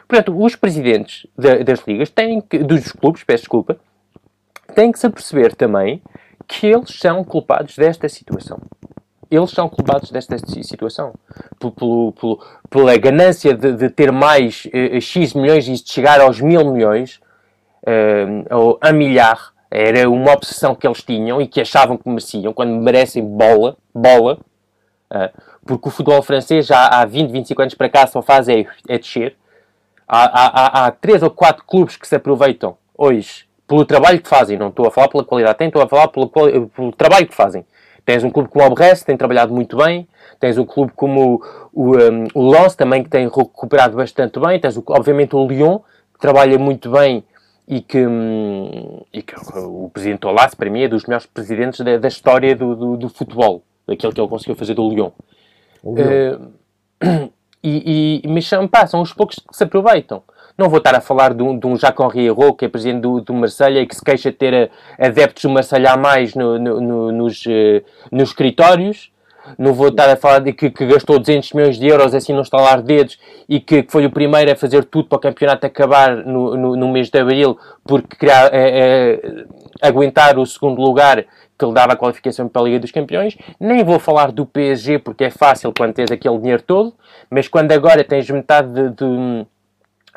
Portanto, os presidentes das ligas têm que, dos clubes, peço desculpa, têm que se aperceber também que eles são culpados desta situação. Eles são culpados desta situação. Pelo, pelo, pela ganância de, de ter mais uh, X milhões e de chegar aos mil milhões, uh, ou a milhar, era uma obsessão que eles tinham e que achavam que mereciam, quando merecem bola, bola, uh, porque o futebol francês já há 20, 25 anos para cá só faz é, é descer, há, três ou quatro clubes que se aproveitam hoje pelo trabalho que fazem. Não estou a falar pela qualidade, estou a falar pelo, pelo trabalho que fazem. Tens um clube como o Brest, tem trabalhado muito bem. Tens um clube como o, um, o Lens, também, que tem recuperado bastante bem. Tens, obviamente, o Lyon, que trabalha muito bem e que, hum, e que o presidente Olas, para mim, é dos melhores presidentes da, da história do, do, do, futebol. Daquele que ele conseguiu fazer do Lyon. O Lyon. Uh, *clears throat* e, e, mas são, pá, são os poucos que se aproveitam. Não vou estar a falar de um, de um Jacques-Henri Hérault, que é presidente do, do Marselha e que se queixa de ter a, adeptos do Marselha a mais no, no, no, nos, uh, nos escritórios. Não vou estar a falar de que, que, gastou 200 milhões de euros assim não estalar dedos e que, que, foi o primeiro a fazer tudo para o campeonato acabar no, no, no mês de abril porque queria é, é, aguentar o segundo lugar que lhe dava a qualificação para a Liga dos Campeões. Nem vou falar do PSG porque é fácil quando tens aquele dinheiro todo, mas quando agora tens metade de, de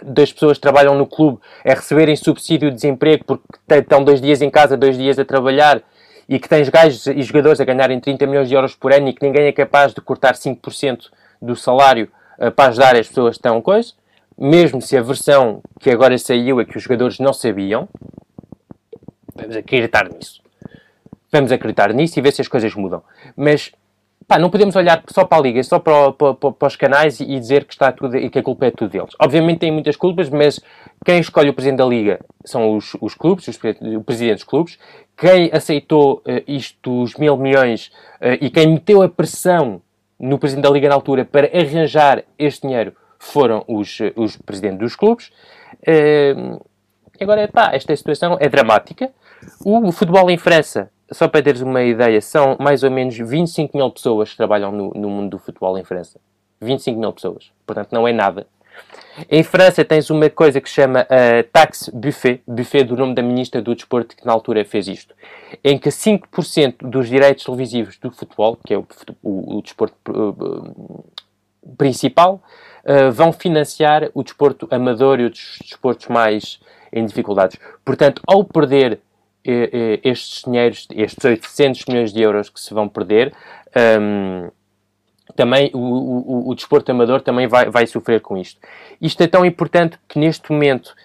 das pessoas que trabalham no clube a receberem subsídio de desemprego porque estão dois dias em casa, dois dias a trabalhar e que tens gajos e jogadores a ganharem 30 milhões de euros por ano e que ninguém é capaz de cortar 5% do salário uh, para ajudar as pessoas que estão coisa, mesmo se a versão que agora saiu é que os jogadores não sabiam, vamos acreditar nisso. Vamos acreditar nisso e ver se as coisas mudam. Mas pá, não podemos olhar só para a Liga, só para, para, para, os canais e dizer que, está tudo, e que a culpa é tudo deles. Obviamente tem muitas culpas, mas quem escolhe o presidente da Liga são os, os clubes, os, o presidente dos clubes. Quem aceitou uh, isto dos mil milhões uh, e quem meteu a pressão no presidente da Liga na altura para arranjar este dinheiro foram os, os presidentes dos clubes. Uh, agora, pá, esta situação é dramática. O futebol em França só para teres uma ideia, são mais ou menos 25 mil pessoas que trabalham no, no mundo do futebol em França. 25 mil pessoas. Portanto, não é nada. Em França tens uma coisa que se chama uh, taxe buffet, buffet do nome da ministra do desporto que na altura fez isto, em que 5% dos direitos televisivos do futebol, que é o, o, o desporto uh, principal, uh, vão financiar o desporto amador e os desportos mais em dificuldades. Portanto, ao perder estes dinheiros, estes 800 milhões de euros que se vão perder, um, também o, o, o, desporto amador também vai, vai sofrer com isto. Isto é tão importante que neste momento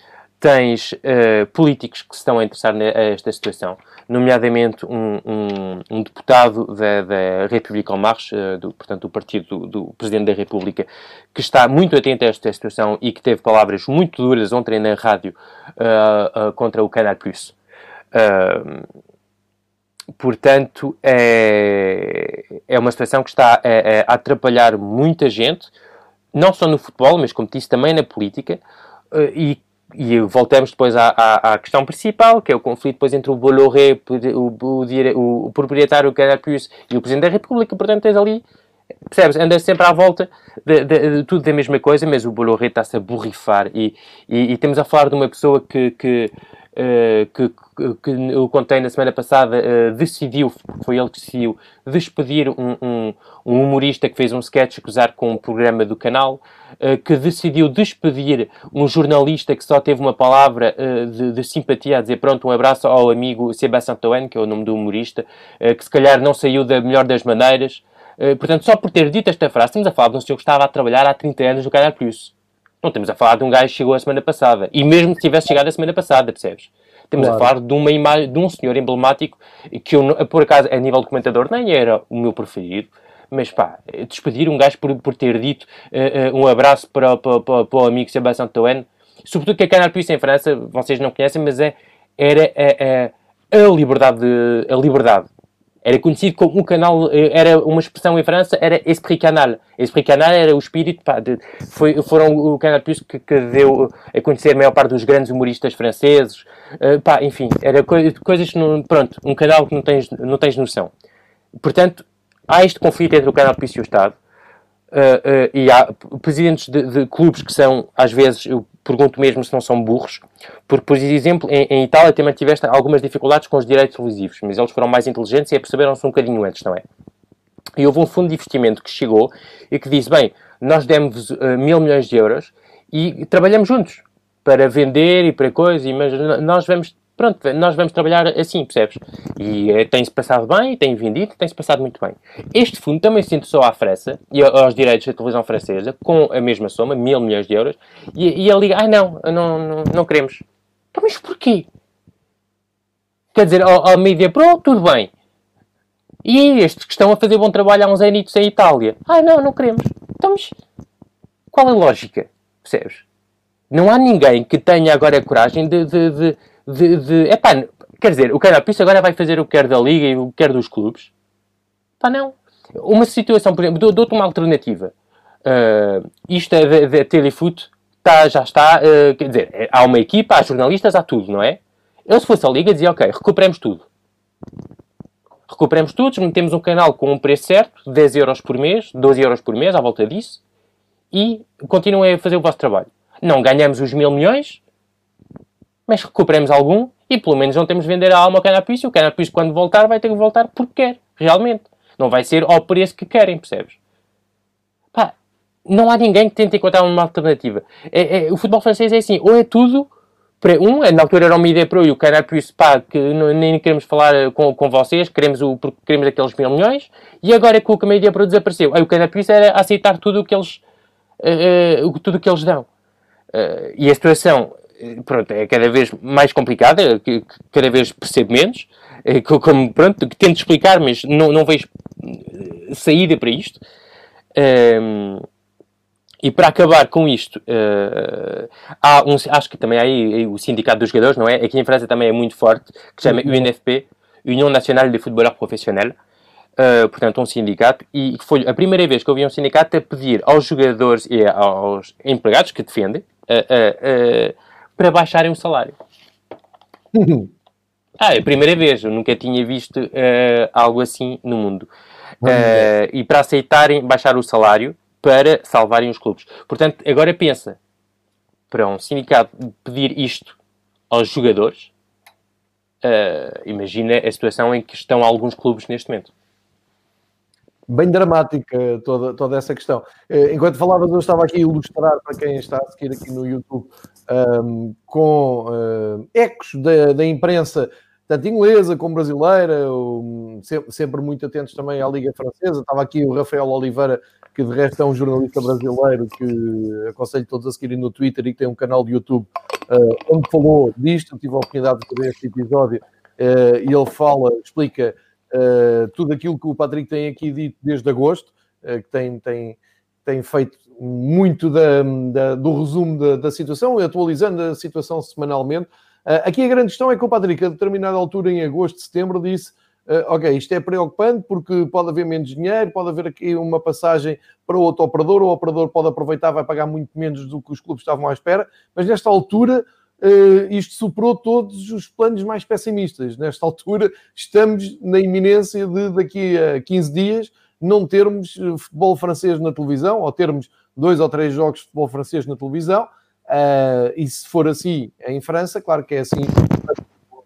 tens uh, políticos que se estão a interessar nesta situação, nomeadamente um, um, um deputado da, da República en Marche, uh, do, portanto, do partido do, do, Presidente da República, que está muito atento a esta situação e que teve palavras muito duras ontem na rádio uh, contra o Canal+. Plus. Portanto, é, é uma situação que está a, a, atrapalhar muita gente, não só no futebol, mas como disse também na política, uh, e, e, voltamos depois à, à, à, questão principal, que é o conflito depois entre o Bolloré, o, o, o, proprietário Plus e o Presidente da República, portanto tens ali, percebes, anda sempre à volta de, de, de, tudo da mesma coisa, mas o Bolloré está-se a borrifar. E, e, e, temos a falar de uma pessoa que, que Uh, que, que, eu contei na semana passada, uh, decidiu, foi ele que decidiu, despedir um, um, um, humorista que fez um sketch cruzar com um programa do canal, uh, que decidiu despedir um jornalista que só teve uma palavra de, de, simpatia, a dizer pronto, um abraço ao amigo Sebastião Toen, que é o nome do humorista, que se calhar não saiu da melhor das maneiras. portanto, só por ter dito esta frase, estamos a falar de um senhor que estava a trabalhar há 30 anos no Canal Plus. Não estamos a falar de um gajo que chegou a semana passada. E mesmo que tivesse chegado a semana passada, percebes? Estamos claro. a falar de uma imagem, de um senhor emblemático que eu, por acaso, a nível de comentador, nem era o meu preferido. Mas pá, despedir um gajo por, por ter dito uh, uh, um abraço para, para, para, para o amigo Sebastião Toen, Sobretudo que a Canal Plus em França, vocês não conhecem, mas é, era a, a, a liberdade, a liberdade era conhecido como um canal, eh, era uma expressão em França, era Esprit Canal. Esprit Canal era o espírito, pá, de, foi, foram o Canal Plus que, que, deu a conhecer a maior parte dos grandes humoristas franceses, uh, pá, enfim, era co coisas, que pronto, um canal que não tens, não tens noção. Portanto, há este conflito entre o Canal Plus e o Estado, uh, uh, e há presidentes de, de, clubes que são, às vezes, pergunto mesmo se não são burros, porque, por exemplo, em, em, Itália também tiveste algumas dificuldades com os direitos televisivos, mas eles foram mais inteligentes e aperceberam-se um bocadinho antes, não é? E houve um fundo de investimento que chegou e que disse, bem, nós demos uh, mil milhões de euros e trabalhamos juntos para vender e para coisas, mas nós vamos pronto, nós vamos trabalhar assim, percebes? E é, tem-se passado bem, tem vendido, tem-se passado muito bem. Este fundo também se interessou à França e aos direitos da televisão francesa, com a mesma soma, mil milhões de euros, e, e a Liga, ah não, não, não, não queremos. Então, mas porquê? Quer dizer, ao, ao Media Pro, tudo bem. E estes que estão a fazer bom trabalho há uns anitos em Itália, ah não, não queremos. Então, mas qual a lógica? Percebes? Não há ninguém que tenha agora a coragem de, de, de de, de epá, quer dizer, o Carapice agora vai fazer o que quer da Liga e o que quer dos clubes? Pá, não. Uma situação, por exemplo, dou-te uma alternativa. Uh, isto é da Telefoot, tá, já está, uh, quer dizer, é, há uma equipa, há jornalistas, há tudo, não é? Eu, se fosse a Liga, dizia, ok, recuperemos tudo. Recuperemos tudo, metemos um canal com um preço certo, 10 euros por mês, 12 euros por mês, à volta disso, e continuem a fazer o vosso trabalho. Não ganhamos os mil milhões, mas recuperemos algum e pelo menos não temos de vender a alma ao Canapis. O Canapis, quando voltar, vai ter que voltar porque quer, realmente. Não vai ser ao preço que querem, percebes? Pá, não há ninguém que tente encontrar uma alternativa. É, é, o futebol francês é assim, ou é tudo para um, é, na altura era o Mide Pro e o Canapis, pá, que não, nem queremos falar eh, com, com vocês, queremos, o, queremos aqueles mil milhões, e agora que o Media Pro desapareceu, aí o Canapis era aceitar tudo o que eles, uh, uh, tudo o que eles dão. Uh, e a situação pronto, é cada vez mais complicada, cada vez percebo menos, é como, pronto, tento explicar, mas não, não vejo eh, saída para isto. Um, e para acabar com isto, uh, há um, acho que também há aí o Sindicato dos Jogadores, não é? Aqui em França também é muito forte, que se chama UNFP, União Nacional de Footballeurs Professionnels, uh, portanto um sindicato, e foi a primeira vez que eu vi um sindicato a pedir aos jogadores e aos empregados que defendem uh, para baixarem o salário. ah, é a primeira vez, eu nunca tinha visto uh, algo assim no mundo. Uh, e para aceitarem baixar o salário para salvarem os clubes. Portanto, agora pensa, para um sindicato pedir isto aos jogadores, uh, imagina a situação em que estão alguns clubes neste momento
bem dramática toda, toda essa questão. Eh, enquanto falavas, eu estava aqui a ilustrar para quem está a seguir aqui no YouTube um, com uh, ecos da, da, imprensa, tanto inglesa como brasileira, um, sempre, sempre, muito atentos também à Liga Francesa. Estava aqui o Rafael Oliveira, que de resto é um jornalista brasileiro que aconselho todos a seguirem no Twitter e que tem um canal de YouTube uh, onde falou disto. Eu tive a oportunidade de ver este episódio uh, e ele fala, explica uh, tudo aquilo que o Patrick tem aqui dito desde agosto, uh, que tem, tem, tem feito muito da, da, do resumo da, da, situação atualizando a situação semanalmente. Uh, aqui a grande questão é que o Patrick, a determinada altura, em agosto, setembro, disse Uh, ok, isto é preocupante porque pode haver menos dinheiro, pode haver aqui uma passagem para outro operador, o operador pode aproveitar, vai pagar muito menos do que os clubes estavam à espera, mas nesta altura isto superou todos os planos mais pessimistas. Nesta altura, estamos na iminência de, daqui a 15 dias, não termos eh, futebol francês na televisão, ou termos dois ou três jogos de futebol francês na televisão. Uh, e se for assim em França, claro que é assim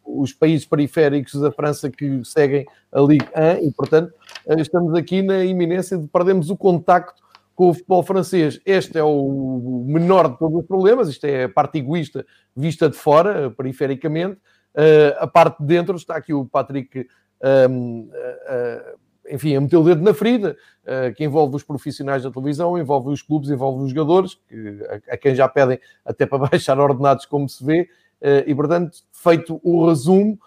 os países periféricos da França que seguem a Ligue 1 e, portanto, estamos aqui na iminência de perdermos o contacto com o futebol francês. Este é o menor de todos os problemas, isto é a parte egoísta vista de fora, perifericamente. Uh, a parte de dentro está aqui o Patrick, um, uh, uh, enfim, a meter o dedo na ferida, que envolve os profissionais da televisão, envolve os clubes, envolve os jogadores, que, a, a, quem já pedem até para *laughs* baixar ordenados, como se vê. e, portanto, feito o resumo,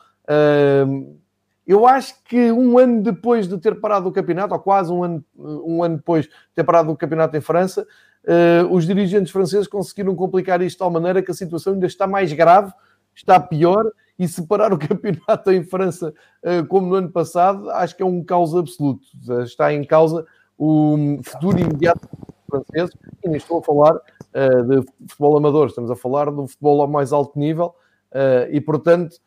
eu acho que um ano depois de ter parado o campeonato, ou quase um ano, um ano depois de ter parado o campeonato em França, uh, os dirigentes franceses conseguiram complicar isto de tal maneira que a situação ainda está mais grave, está pior, e separar o *laughs* campeonato em França uh, como no ano passado, acho que é um caos absoluto. Está em causa o futuro imediato dos franceses, e nem estou a falar uh, de futebol amador, estamos a falar do futebol ao mais alto nível, e portanto,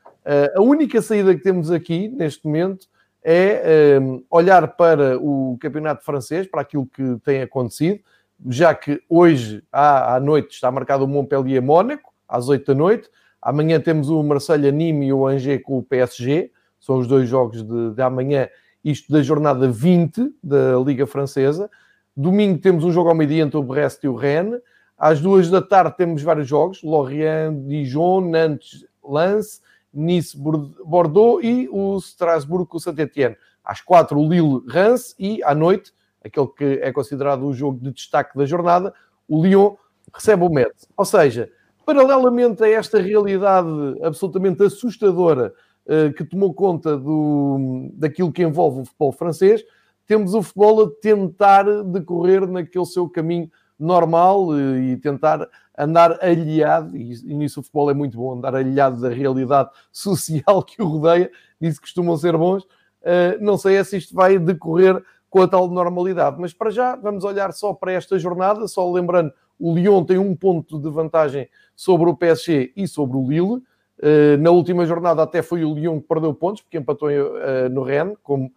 a única saída que temos aqui, neste momento, é um, olhar para o campeonato francês, para aquilo que tem acontecido, já que hoje à, à noite está marcado o Montpellier-Mónaco, às 8 da noite. Amanhã temos o Marselha-Nîmes e o Angers com o PSG. São os dois jogos de, de amanhã, isto da jornada 20 da Liga Francesa. Domingo temos um jogo ao meio-dia entre o Brest e o Rennes. Às duas da tarde temos vários jogos: Lorient, Dijon, Nantes, Lens, Nice, Bordeaux e o Strasbourg com o Saint-Etienne. Às quatro, o Lille, Reims e à noite, aquele que é considerado o jogo de destaque da jornada, o Lyon recebe o Metz. Ou seja, paralelamente a esta realidade absolutamente assustadora uh, que tomou conta do, daquilo que envolve o futebol francês, temos o futebol a tentar decorrer naquele seu caminho normal uh, e tentar andar aliado, e, nisso o futebol é muito bom, andar aliado da realidade social que o rodeia, que costumam ser bons. Uh, não sei se isto vai decorrer com a tal normalidade, mas para já vamos olhar só para esta jornada, só lembrando, o Lyon tem um ponto de vantagem sobre o PSG e sobre o Lille. Uh, na última jornada até foi o Lyon que perdeu pontos, porque empatou uh, no Rennes, como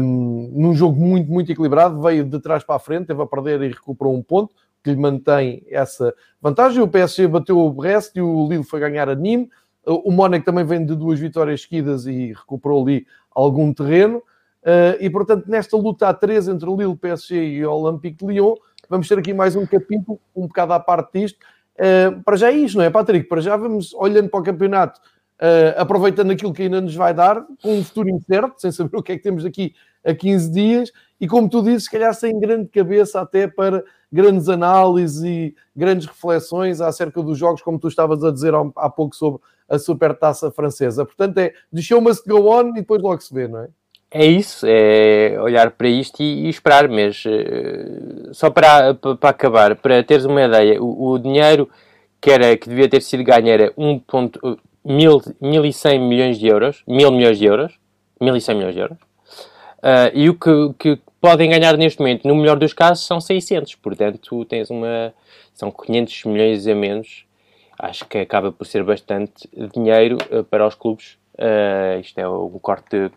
um, num jogo muito, muito equilibrado, veio de trás para a frente, teve a perder e recuperou um ponto que lhe mantém essa vantagem. O PSG bateu o Brest e o Lille foi ganhar a Nîmes. O Mónaco também vem de duas vitórias seguidas e recuperou ali algum terreno. Eh, e, portanto, nesta luta a três entre o Lille, PSG e o Olympique de Lyon, vamos ter aqui mais um capítulo, um bocado à parte disto. Eh, para já é isto, não é, Patrick? Para já vamos olhando para o campeonato, eh, aproveitando aquilo que ainda nos vai dar, com um futuro incerto, sem saber o que é que temos aqui a 15 dias, e como tu dizes, se calhar sem grande cabeça até para grandes análises e grandes reflexões acerca dos jogos, como tu estavas a dizer há pouco sobre a supertaça francesa. Portanto, é the show must go on e depois logo se vê, não é?
É isso, é olhar para isto e, e esperar, mas uh, só para, para, acabar, para teres uma ideia, o, o, dinheiro que, era, que devia ter sido ganho era 1.100 milhões de euros, mil milhões de euros, 1.100 milhões de euros, uh, e o que, que podem ganhar neste momento, no melhor dos casos, são 600. Portanto, tens uma. São 500 milhões a menos. Acho que acaba por ser bastante dinheiro uh, para os clubes. Uh, isto é um corte de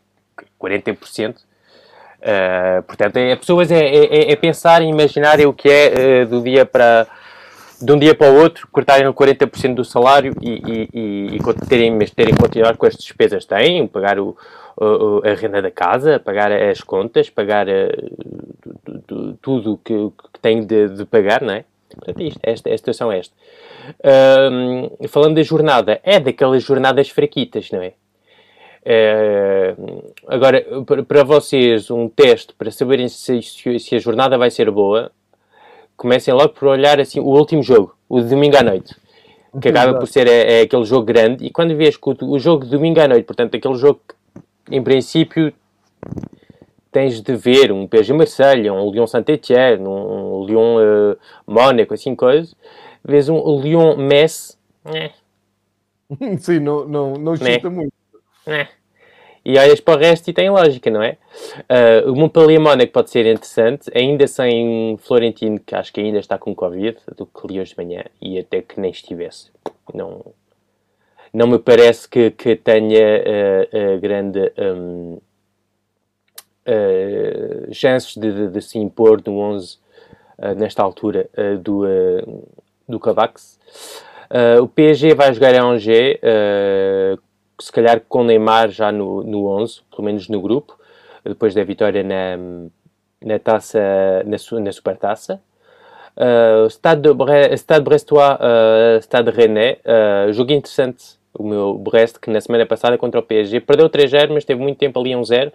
40%. Uh, portanto, é, pessoas é, é, é, pensar e imaginar o que é do dia para de um dia para o outro cortarem 40% do salário e, e, e, e terem, terem que continuar com as despesas têm, pagar o, a renda da casa, pagar as contas, pagar uh, tudo que, que tem de, de, pagar, não é? Portanto, isto, esta, esta situação é esta. Uh, falando da jornada, é daquelas jornadas fraquitas, não é? Uh, agora, para vocês, um teste para saberem se, se, a jornada vai ser boa, comecem logo por olhar assim, o último jogo, o de domingo à noite, que acaba por ser é, é aquele jogo grande. E quando vês que o, o jogo de domingo à noite, portanto, aquele jogo que em princípio, tens de ver um PSG Marselha, um Lyon Saint-Etienne, um Lyon uh, Mónaco, assim coisa. Vês um Lyon Metz.
Né? *laughs* Sim, não, não, não né? chuta muito.
Né? E olhas para o resto e tem lógica, não é? Uh, o Montpellier Mónaco pode ser interessante, ainda sem Florentino, que acho que ainda está com Covid, do que li hoje de manhã, e até que nem estivesse. Não, não me parece que, que tenha uh, uh, grande um, uh, chances de, de, de, se impor no 11 nesta altura do, do Cavax. o PSG vai jogar a Angers, se calhar com Neymar já no, no 11, pelo menos no grupo, depois da vitória na, na taça, na, na supertaça. Uh, Stade, de Bre Stade Brestois, uh, Stade Rennais, uh, jogo interessante o meu Brest, que na semana passada contra o PSG perdeu 3-0, mas teve muito tempo ali a 1-0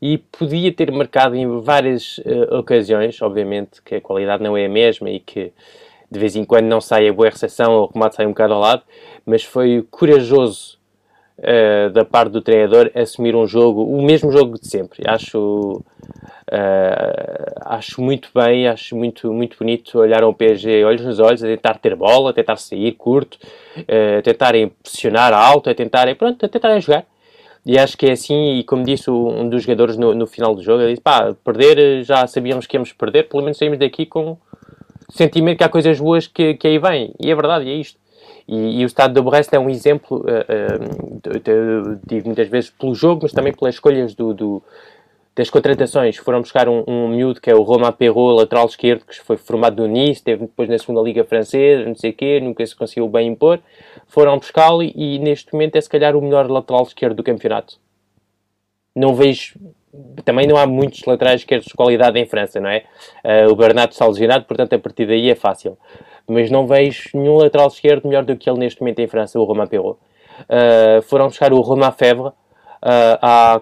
e podia ter marcado em várias uh, ocasiões, obviamente que a qualidade não é a mesma e que de vez em quando não sai a boa recepção ou o remate sai um bocado ao lado, mas foi corajoso uh, da parte do treinador assumir um jogo, o mesmo jogo de sempre. Acho, uh, acho muito bem, acho muito, muito bonito olhar ao PSG olhos nos olhos, a tentar ter bola, a tentar sair curto, uh, a tentarem pressionar alto, a tentarem, pronto, a tentarem jogar. E acho que é assim, e como disse um dos jogadores no, no final do jogo, ele disse, pá, perder, já sabíamos que íamos perder, pelo menos saímos daqui com sentimento que há coisas boas que, que aí vêm. E é verdade, é isto. E, e o estado de Brest é um exemplo, uh, uh, digo muitas vezes, pelo jogo, mas também pelas escolhas do, do das contratações. Foram buscar um, um miúdo que é o Romain Perrault, lateral esquerdo, que foi formado no Nice, teve depois na segunda Liga Francesa, não sei o quê, nunca se conseguiu bem impor. Foram buscá-lo e, neste momento é se calhar o melhor lateral esquerdo do campeonato. Não vejo também não há muitos laterais esquerdos de qualidade em França, não é? Uh, o Bernardo está lesionado, portanto a partir daí é fácil. Mas não vejo nenhum lateral esquerdo melhor do que ele neste momento em França, o Romain Perrault. Uh, foram buscar o Romain Febvre uh, à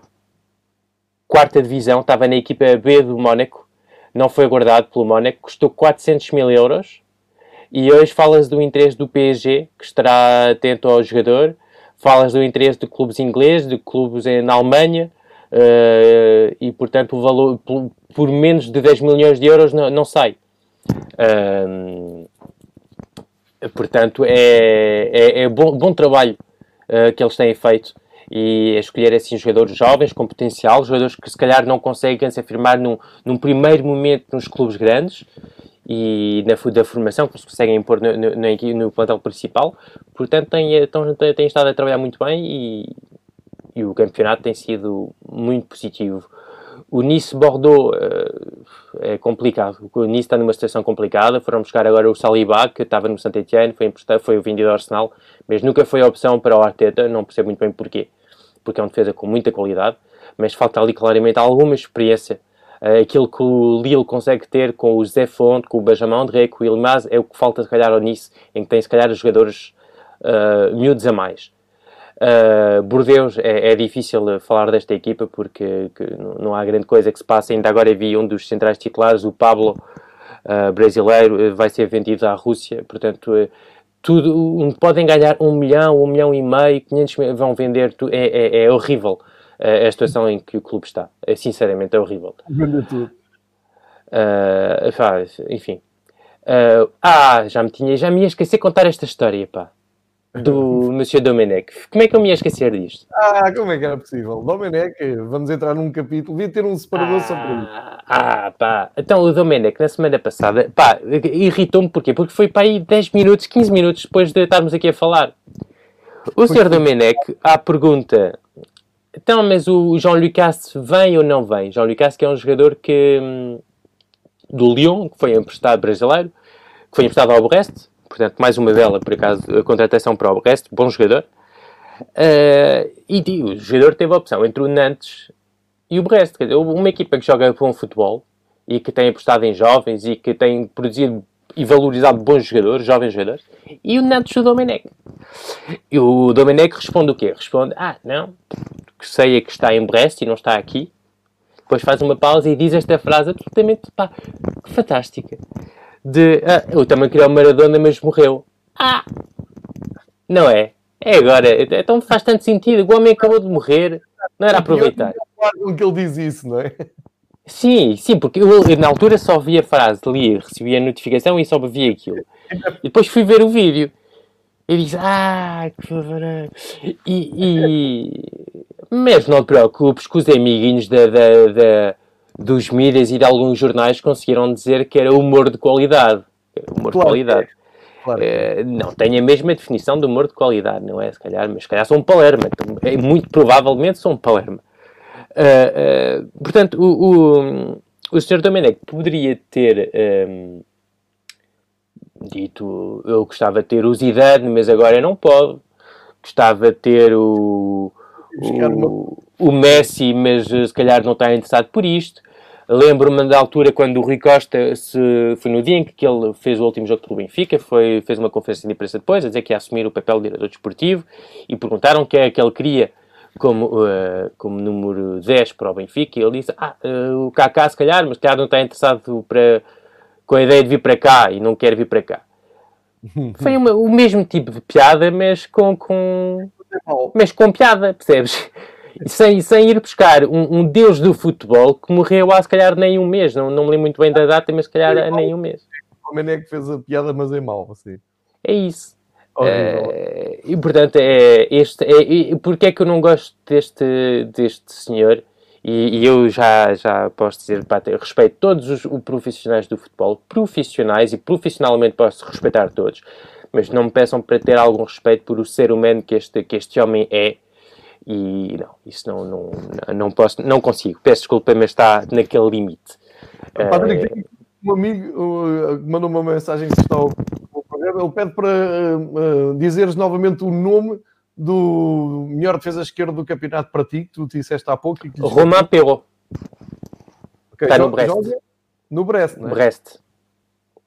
quarta divisão, estava na equipa B do Mónaco, não foi guardado pelo Mónaco, custou 400 mil euros. E hoje falas do interesse do PSG, que estará atento ao jogador, falas do interesse de clubes ingleses, de clubes na Alemanha, uh, e portanto o valor por, por, menos de 10 milhões de euros não, não sai. Portanto, é, é, é bom, bom, trabalho uh, que eles têm feito e escolher assim jogadores jovens com potencial, jogadores que se calhar não conseguem se afirmar num, num primeiro momento nos clubes grandes e na da formação que se conseguem impor no, no, no, no plantel principal. Portanto, têm, têm, têm estado a trabalhar muito bem e, e o campeonato tem sido muito positivo. O Nice-Bordeaux uh, é complicado. O Nice está numa situação complicada. Foram buscar agora o Saliba, que estava no Saint-Etienne, foi, foi o vendido ao Arsenal, mas nunca foi a opção para o Arteta. Não percebo muito bem porquê. Porque é uma defesa com muita qualidade, mas falta ali claramente alguma experiência. Uh, aquilo que o Lille consegue ter com o Zé Fonte, com o Benjamin André, com o Ilmaz, é o que falta, se calhar, ao Nice, em que tem, se calhar, os jogadores uh, miúdos a mais. Uh, Bordeus é, é, difícil falar desta equipa porque não, há grande coisa que se passe. Ainda agora vi um dos centrais titulares, o Pablo, uh, brasileiro, vai ser vendido à Rússia. Portanto, tudo, podem ganhar um milhão, um milhão e meio, 500 mil, vão vender. Tu, é, é, é, horrível a situação em que o clube está. É, sinceramente, é horrível. Vende tudo. enfim. ah, já me tinha, já me ia esquecer de contar esta história, pá do Monsieur Domenech. Como é que eu me ia esquecer disto?
Ah, como é que era possível? Domenech, vamos entrar num capítulo, devia ter um separador ah, sobre isso.
Ah, pá. Então o Domenech, na semana passada, pá, irritou-me porquê? Porque foi para aí 10 minutos, 15 minutos depois de estarmos aqui a falar. O Sr. Domenech, à pergunta, então, mas o João Lucas vem ou não vem? João Lucas que é um jogador que, hum, do Lyon, que foi emprestado brasileiro, que foi emprestado ao Brest, portanto, mais uma bela, por acaso, a contratação para o Brest, bom jogador. Uh, e o jogador teve a opção entre o Nantes e o Brest, quer dizer, uma equipa que joga bom futebol e que tem apostado em jovens e que tem produzido e valorizado bons jogadores, jovens jogadores, e o Nantes o Domenech. E o Domenech responde o quê? Responde, ah, não, que sei é que está em Brest e não está aqui. Depois faz uma pausa e diz esta frase absolutamente, pá, fantástica de ah, eu também queria o Maradona, mas morreu. Ah! Não é? É agora. Então faz tanto sentido. O homem acabou de morrer. Não era aproveitar.
Com que ele diz isso, não é?
Sim, sim, porque eu, eu na altura só via a frase, lia, recebia a notificação e só via aquilo. E depois fui ver o vídeo. E disse, ah, que favor. E, e... Mas não te preocupes que os amiguinhos da, da, da dos mídias e de alguns jornais conseguiram dizer que era humor de qualidade. Humor claro, de qualidade. Claro. Uh, não tem a mesma definição de humor de qualidade, não é? Se calhar, mas se calhar são Palerma. Então, é, muito provavelmente são Palerma. Uh, uh, portanto, o, o, o Sr. Domenech poderia ter um, ehm, dito eu gostava de ter o Zidane, mas agora não pode. Gostava de ter o, o, o Messi, mas eh, se calhar não está interessado por isto. Lembro-me da altura quando o Rui Costa se, foi no dia em que ele fez o último jogo do Benfica, foi, fez uma conferência de imprensa depois, a dizer que ia assumir o papel de diretor desportivo e perguntaram quem é que ele queria como, uh, como número 10 para o Benfica e ele disse, ah, uh, o Kaká se calhar, mas se calhar não está interessado para, com a ideia de vir para cá e não quer vir para cá. *laughs* Foi uma, o mesmo tipo de piada, mas com, com mas com piada, percebes? Sem, sem ir buscar um, um, deus do futebol que morreu há se calhar nem um mês, não, não me lembro muito bem da data, mas se calhar há nem um mês.
O Mané que fez a piada, mas é mau, assim.
É isso. Uh, e portanto, é, este, é, porque é que eu não gosto deste, deste senhor? E, e, eu já, já posso dizer, pá, respeito todos os, os, profissionais do futebol, profissionais, e profissionalmente posso respeitar todos, mas não me peçam para ter algum respeito por o ser humano que este, que este homem é. E não, isso não, não, não posso, não consigo. Peço desculpa, mas está naquele limite.
Patrick, uh, um amigo uh, mandou uma mensagem que está ao, programa, ele pede para uh, dizeres novamente o nome do melhor defesa esquerda do campeonato para ti, que tu disseste há pouco.
Romain Perrault.
Okay, Está no Brest. no Brest,
não é? Brest.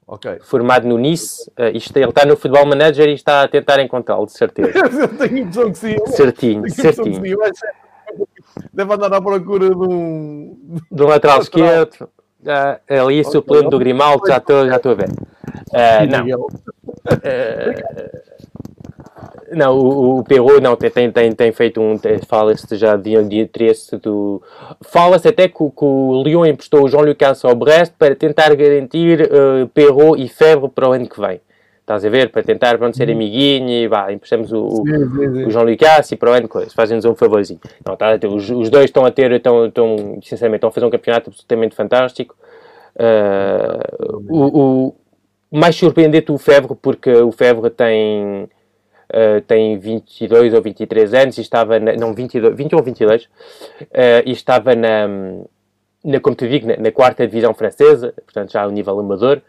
Ok. Formado no Nice, uh, isto, ele está no Futebol Manager e está a tentar encontrá-lo, de certeza. *laughs*
eu tenho noção que sim.
Certinho, certinho.
Deve andar à procura de um...
De um lateral esquerdo. Uh, ali, okay. suplente do Grimaldo, já estou já a ver. Uh, não. Uh, não, o, o Perrault não, tem, tem, tem feito um. Fala-se já de, de interesse do. Fala-se até que, que, o Lyon emprestou o João Lucas ao Brest para tentar garantir uh, Perrault e Febre para o ano que vem. Estás a ver? Para tentar pronto, ser uhum. amiguinho e vá, emprestamos o, o, o João Lucas e para o ano coisa, fazem-nos um favorzinho. Não, tá, os, os dois estão a ter, estão, estão, sinceramente, estão a fazer um campeonato absolutamente fantástico. Uh, o, o mais surpreendente o Febre, porque o Febre tem uh, tem 22 ou 23 anos e estava, na, não, 22, 21 ou 22, uh, e estava na, na como te digo, na, na, quarta divisão francesa, portanto já ao nível amador,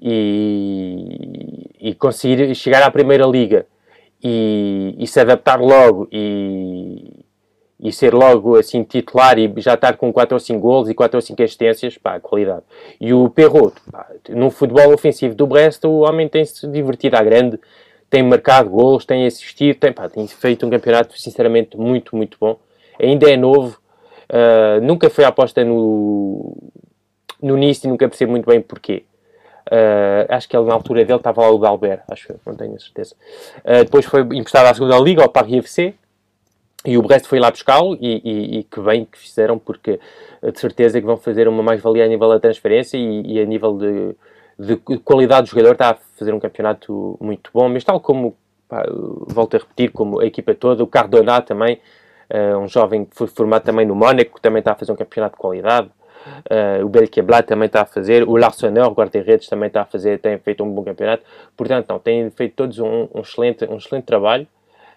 e, e conseguir chegar à primeira liga e, e se adaptar logo e, e ser logo assim titular e já estar com 4 ou 5 gols e 4 ou 5 assistências, pá, qualidade. E o Perrault, pá, no futebol ofensivo do Brest, o homem tem-se divertido à grande, tem marcado gols, tem assistido, tem, pá, tem feito um campeonato sinceramente muito, muito bom. Ainda é novo, uh, nunca foi aposta no, no Nice e nunca percebo muito bem porquê. Uh, acho que ele, na altura dele estava lá o Dalbert, acho não tenho a certeza. Uh, depois foi emprestado à segunda liga, ao Paris FC, e o Brest foi lá buscá-lo, e, e, e, que bem que fizeram, porque de certeza que vão fazer uma mais-valia a nível da transferência e, e a nível de, de qualidade do jogador, está a fazer um campeonato muito bom, mas tal como, pá, volto a repetir, como a equipa toda, o Cardona também, uh, um jovem que foi formado também no Mónaco, também está a fazer um campeonato de qualidade, uh, o Belkeblat também está a fazer, o Larsonneur, o guarda-redes, também está a fazer, tem feito um bom campeonato, portanto, não, têm feito todos um, um excelente, um excelente trabalho,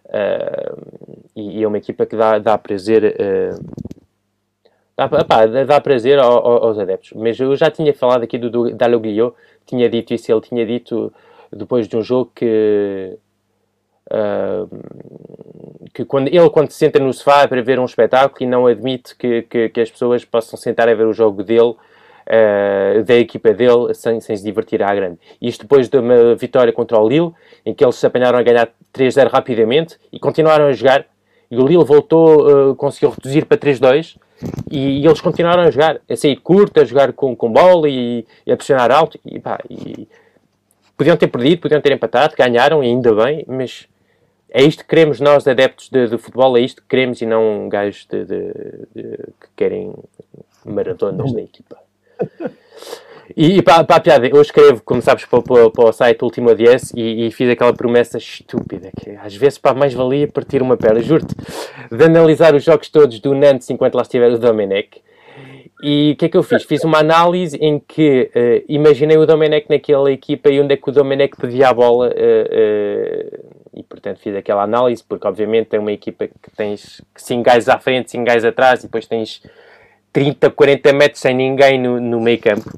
uh, e, e, é uma equipa que dá, dá prazer Dá, pá, dá prazer aos adeptos. Mas eu já tinha falado aqui do, do Dalloglio, tinha dito isso, ele tinha dito depois de um jogo que, uh, que quando, ele quando se senta no sofá para ver um espetáculo e não admite que, que, que as pessoas possam sentar a ver o jogo dele, uh, da equipa dele, sem, sem se divertir à grande. Isto depois de uma vitória contra o Lille, em que eles se apanharam a ganhar 3-0 rapidamente e continuaram a jogar, e o Lille voltou, uh, conseguiu reduzir para 3-2, e, e, eles continuaram a jogar, a sair curto, a jogar com, com bola e, e a pressionar alto. E, pá, e, podiam ter perdido, podiam ter empatado, ganharam, e ainda bem, mas é isto que queremos nós, adeptos de, de futebol, é isto que queremos e não gajos de, de, de que querem maratonas na equipa. *laughs* E, e para, para, a piada, eu escrevo, como sabes, para, para, para o site Último Adiesse e, e, fiz aquela promessa estúpida que às vezes para mais valia partir uma perna, juro-te, de analisar os jogos todos do Nantes enquanto lá estiver o Domenech. E o que é que eu fiz? Fiz uma análise em que uh, imaginei o Domenech naquela equipa e onde é que o Domenech pedia a bola uh, uh, e portanto fiz aquela análise porque obviamente é uma equipa que tens 5 gajos à frente, 5 gajos atrás e depois tens 30, 40 metros sem ninguém no, no meio campo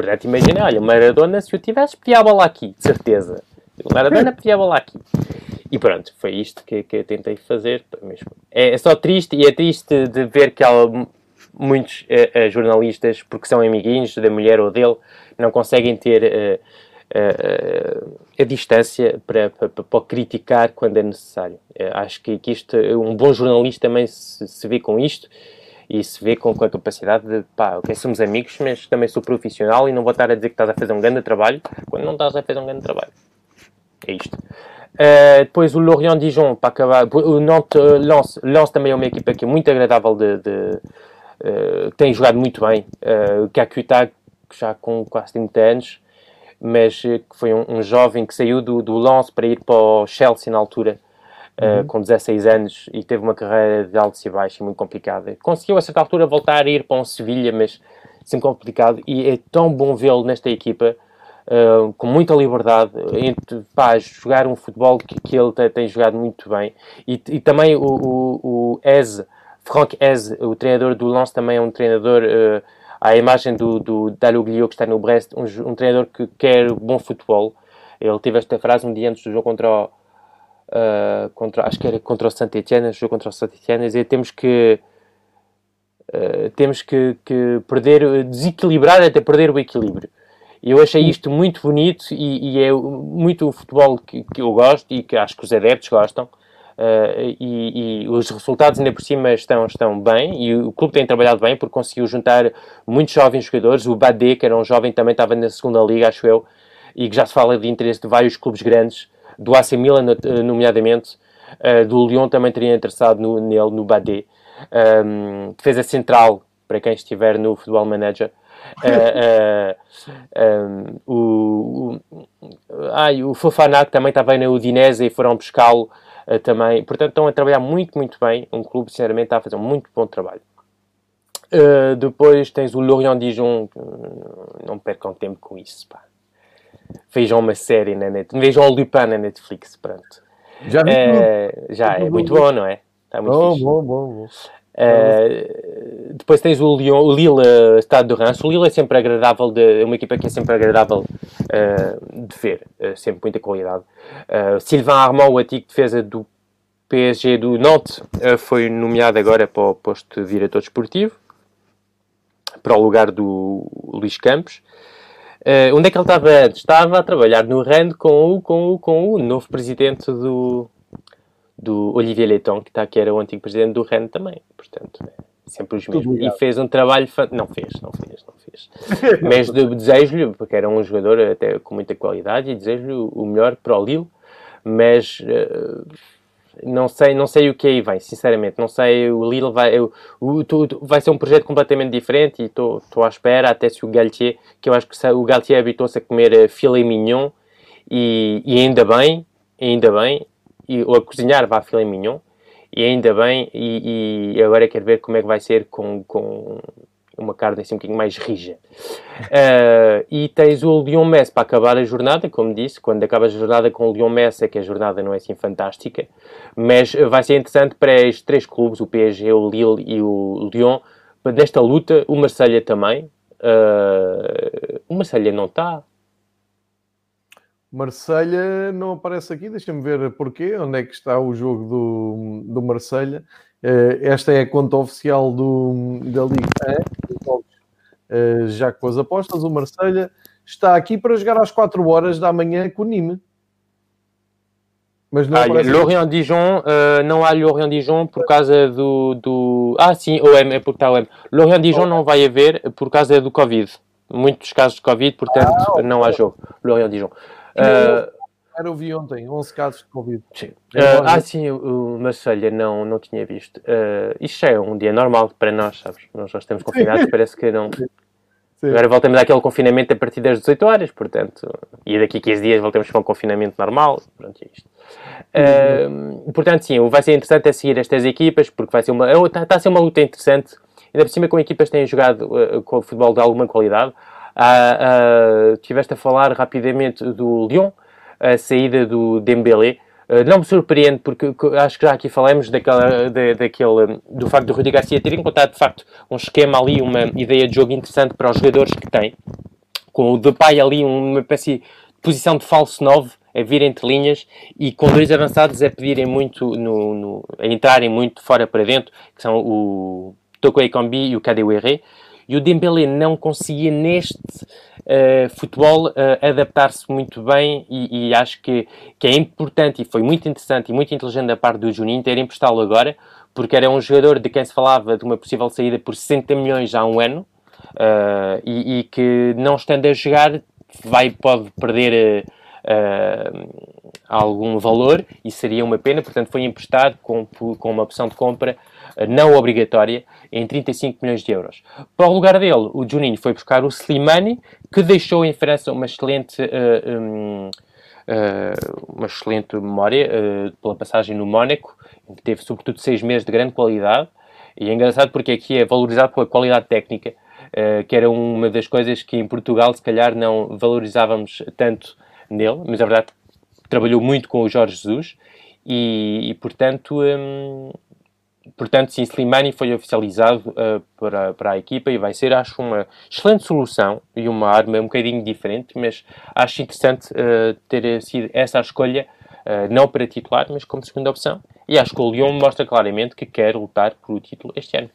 Portanto, imagina, olha, Maradona, se eu tivesse, pedia a bola aqui, de certeza. O Maradona *laughs* pedia a bola aqui. E pronto, foi isto que, que eu tentei fazer. Mesmo. É, é só triste, e é triste de ver que há muitos uh, uh, jornalistas, porque são amiguinhos da mulher ou dele, não conseguem ter uh, a distância para, para, para, criticar quando é necessário. acho que, que isto, um bom jornalista também se, se vê com isto e se vê com, com a capacidade de, pá, ok, somos amigos, mas também sou profissional e não vou estar a dizer que estás a fazer um grande trabalho quando não estás a fazer um grande trabalho. É isto. Uh, depois o Lorient Dijon, para acabar. O Nantes uh, Lens. Lens também é uma equipa que é muito agradável de. de uh, tem jogado muito bem. Uh, Kakuta, já com quase 30 anos, mas que foi um, um, jovem que saiu do, do Lens para ir para o Chelsea na altura. Uhum. com 16 anos e teve uma carreira de altos e baixos muito complicada. Conseguiu a certa altura voltar a ir para um Sevilha, mas sempre complicado. E é tão bom vê-lo nesta equipa uh, com muita liberdade, entre, pá, jogar um futebol que, que ele tem, tem, jogado muito bem. E, e também o, o, o Ez, Franck Ez, o treinador do Lens, também é um treinador. Uh, à imagem do, do Daluglio que está no Brest, um, um, treinador que quer bom futebol. Ele teve esta frase um dia antes do jogo contra o, uh, contra, acho que era contra o Saint-Etienne, jogo contra o Saint-Etienne, dizer temos que uh, temos que, que, perder, desequilibrar até perder o equilíbrio. E eu achei isto muito bonito e, e é muito o futebol que, que, eu gosto e que acho que os adeptos gostam. Uh, e, e, os resultados ainda por cima estão, estão bem e o clube tem trabalhado bem porque conseguiu juntar muitos jovens jogadores. O Badé, que era um jovem, também estava na segunda liga, acho eu, e que já se fala de interesse de vários clubes grandes, do AC Milan, eh, nomeadamente, uh, do Lyon também teria interessado no, nele, no Badé. Um, defesa central, para quem estiver no Futebol Manager, Uh, uh, um, o, o, ai, o Fofana também estava na Udinese e foram buscá-lo uh, também. Portanto, estão a trabalhar muito, muito bem. Um clube, sinceramente, está a fazer um muito bom trabalho. depois tens o Lorient Dijon. Não percam tempo com isso. Pá. Vejam uma série na Netflix. Vejam o Lupin na Netflix. Pronto. Já, já é muito bom, não é?
Está muito bom, bom, bom, bom.
Uh, depois tens o, Lyon, o Lille Estado de Reims. O Lille é sempre agradável, de, é uma equipa que é sempre agradável uh, de ver, uh, sempre muita qualidade. Sylvain Armand, o antigo defesa do PSG do Nantes, foi nomeado agora para o posto de diretor desportivo, para o lugar do Luís Campos. Onde é que ele estava antes? Estava a trabalhar no RAND com o, com o, com o novo presidente do, do Olivier Leiton, que, está, que era o antigo presidente do REN também. Portanto, é sempre os mesmos. E fez um trabalho. Não fez, não fez, não fez. *laughs* Mas de, desejo-lhe, porque era um jogador até com muita qualidade, e desejo-lhe o melhor para o Lille, mas. Uh, não sei, não sei o que aí vem, sinceramente. Não sei, o Lille vai, o, tu, vai ser um projeto completamente diferente e estou à espera até se o Galtier, que eu acho que o Galtier habitou-se a comer uh, filet mignon e, e ainda bem, ainda bem, e, ou a cozinhar vá filé mignon, e ainda bem, e, e, agora quero ver como é que vai ser com, com uma carne assim um bocadinho mais rija. Uh, e tens o Lyon Messi para acabar a jornada, como disse, quando acabas a jornada com o Lyon Messi, é que a jornada não é assim fantástica, mas vai ser interessante para estes três clubes, o PSG, o Lille e o Lyon, desta luta, o Marselha também. Uh, o Marselha não está,
Marselha não aparece aqui, deixa-me ver porquê, onde é que está o jogo do, do Marselha. Uh, esta é a conta oficial do, da Liga uh, já com as apostas. O Marselha está aqui para jogar às 4 horas da manhã com o Nîmes.
Mas não ah, Lorient Dijon, uh, não há Lorient Dijon por causa do, do. Ah, sim, o M, é porque está o M. Lorient Dijon oh. não vai haver por causa do Covid. Muitos casos de Covid, portanto, ah, não há jogo. Lorient Dijon.
Era vi ontem, 11 casos de Covid.
Sim. Uh, ah, sim, o, o Marselha não, não tinha visto. Uh, isto é um dia normal para nós, sabes? Nós já estamos confinados, parece que não. Sim. Agora voltamos àquele confinamento a partir das 18 horas, portanto, e daqui a 15 dias voltamos para um confinamento normal. Pronto, é isto. Uh, portanto, sim, vai ser interessante é seguir estas equipas, porque vai ser uma. Está, está a ser uma luta interessante, ainda por cima com equipas que têm jogado uh, com o futebol de alguma qualidade. Uh, uh, tiveste a falar rapidamente do Lyon, a saída do Dembélé. Uh, não me surpreende, porque acho que já aqui falamos daquela, de, daquele, do facto do Rudi Garcia ter encontrado, de facto, um esquema ali, uma ideia de jogo interessante para os jogadores que tem. Com o Depay ali, uma espécie de posição de falso 9, a vir entre linhas, e com dois avançados a pedirem muito, no, no a entrarem muito fora para dentro, que são o Toko Ekambi e o Kadewere e o Dembélé não conseguia neste futebol uh, adaptar-se muito bem e, e, acho que, que é importante e foi muito interessante e muito inteligente da parte do Juninho ter emprestá-lo agora, porque era um jogador de quem se falava de uma possível saída por 60 milhões há um ano uh, e, e, que não estando a jogar vai, pode perder algum valor e seria uma pena, portanto foi emprestado com, com uma opção de compra não obrigatória em 35 milhões de euros. Para o lugar dele, o Juninho foi buscar o Slimani, que deixou em França uma excelente, uh, um, uh, uma excelente memória uh, pela passagem no Mónaco, em que teve sobretudo seis meses de grande qualidade. E é engraçado porque aqui é valorizado pela qualidade técnica, que era uma das coisas que em Portugal se calhar não valorizávamos tanto nele, mas a verdade trabalhou muito com o Jorge Jesus e, e portanto um, portanto, sim, Slimani foi oficializado uh, para, para a equipa e vai ser, acho, uma excelente solução e uma arma um bocadinho diferente, mas acho interessante uh, ter sido essa a escolha, uh, não para titular, mas como segunda opção. E acho que o Lyon mostra claramente que quer lutar por o título este ano.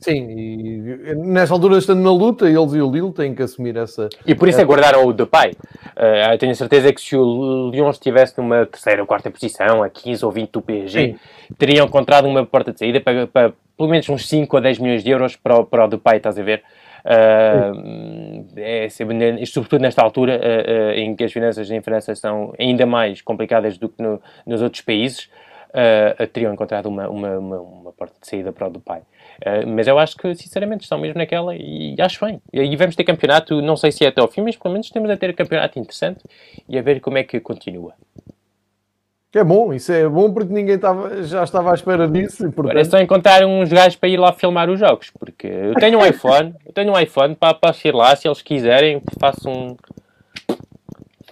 Sim, e nessa altura estando na luta, eles e o Lille têm que assumir essa.
E por isso é guardaram o Depay. Uh, tenho certeza que se o Lyon estivesse numa terceira ou quarta posição, a 15 ou 20 do PSG, Sim. teriam encontrado uma porta de saída para, para, pelo menos uns 5 ou 10 milhões de euros para, o, para o Depay, estás a ver? Uh, é, sobretudo nesta altura uh, uh, em que as finanças em França são ainda mais complicadas do que no, nos outros países, teriam encontrado uma, uma, uma, uma, porta de saída para o Depay. Uh, mas eu acho que, sinceramente, estão mesmo naquela e acho bem. E vamos ter campeonato, não sei se é até ao fim, mas pelo menos temos a ter campeonato interessante e a ver como é que continua.
Que é bom, isso é bom porque ninguém estava, já estava à espera disso. E, portanto...
É só encontrar uns gajos para ir lá filmar os jogos, porque eu tenho um *laughs* iPhone, eu tenho um iPhone para, para ir lá, se eles quiserem, faço um,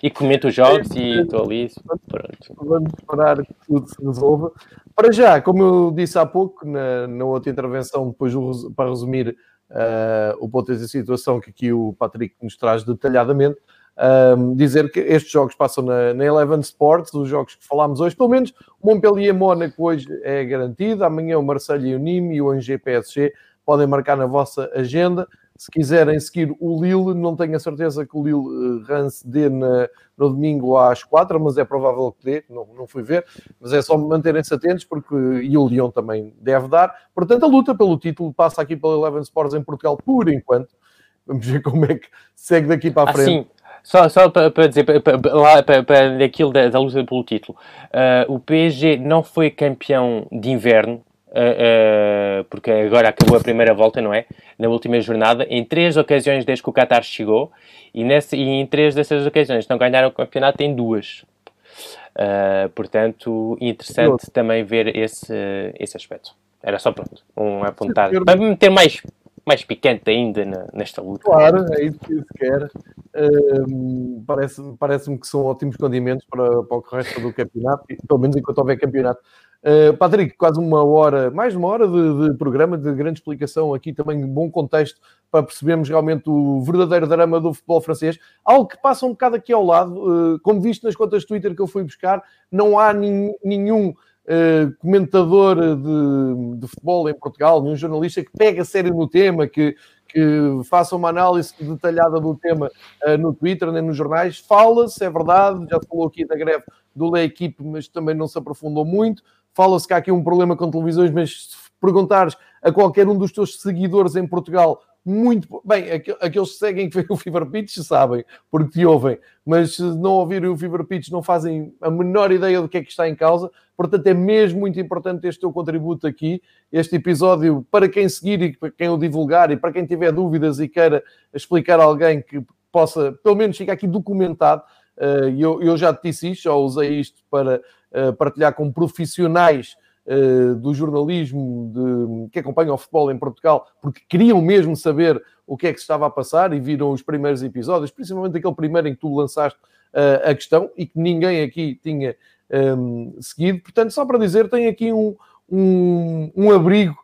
e comento os jogos e estou ali. Pronto.
Vamos esperar que tudo se resolva. Para já, como eu disse há pouco, na, na outra intervenção, depois para resumir uh, o ponto de situação que aqui o Patrick nos traz detalhadamente, um, dizer que estes jogos passam na, na Eleven Sports, os jogos que falámos hoje, pelo menos o Montpellier-Mónaco hoje é garantido, amanhã o Marseille e o Nîmes e o Angers PSG podem marcar na vossa agenda. Se quiserem seguir o Lille, não tenho a certeza que o Lille uh, Rance dê na, no domingo às quatro, mas é provável que dê, não, não fui ver, mas é só manterem-se atentos porque e o Lyon também deve dar. Portanto, a luta pelo título passa aqui pela Eleven Sports em Portugal por enquanto. Vamos ver como é que segue daqui para a frente. Assim,
só, só para, para dizer, para, para, para, para daquilo da, da luta pelo título, uh, o PSG não foi campeão de inverno uh, porque agora acabou a primeira volta, não é? Na última jornada, em três ocasiões desde que o Qatar chegou, e, nesse, e em três dessas ocasiões não ganharam o campeonato em duas. Uh, portanto, interessante também ver esse, esse aspecto. Era só pronto, um apontar. Para meter mais, mais picante ainda na, nesta luta.
Claro, é isso que se quer. Uh, Parece-me parece que são ótimos condimentos para, para o resto do campeonato, pelo menos enquanto houver campeonato. Uh, Patrick, quase uma hora, mais uma hora de, de, programa, de grande explicação aqui, também bom contexto para percebermos realmente o verdadeiro drama do futebol francês. Algo que passa um bocado aqui ao lado, uh, como visto nas contas Twitter que eu fui buscar, não há nin, nenhum uh, comentador de, de, futebol em Portugal, nenhum jornalista que pega sério no tema, que, que faça uma análise detalhada do tema no Twitter, nem nos jornais. Fala-se, é verdade, já falou aqui da greve do Le Equipe, mas também não se aprofundou muito. Fala-se que há aqui um problema com televisões, mas se perguntares a qualquer um dos teus seguidores em Portugal, muito bem, aqueles que seguem *laughs* o Fever Pitch sabem, porque te ouvem, mas se não ouvirem o Fever Pitch não fazem a menor ideia do que é que está em causa, portanto é mesmo muito importante este teu contributo aqui, este episódio, para quem seguir e para quem o divulgar e para quem tiver dúvidas e queira explicar a alguém que possa, pelo menos ficar aqui documentado, eh, eu, eu já te disse isto, já usei isto para uh, partilhar com profissionais do jornalismo de, que acompanham o futebol em Portugal, porque queriam mesmo saber o que é que se estava a passar e viram os primeiros episódios, principalmente aquele primeiro em que tu lançaste uh, a questão e que ninguém aqui tinha um, ehm, seguido. Portanto, só para dizer, tem aqui um, um, um abrigo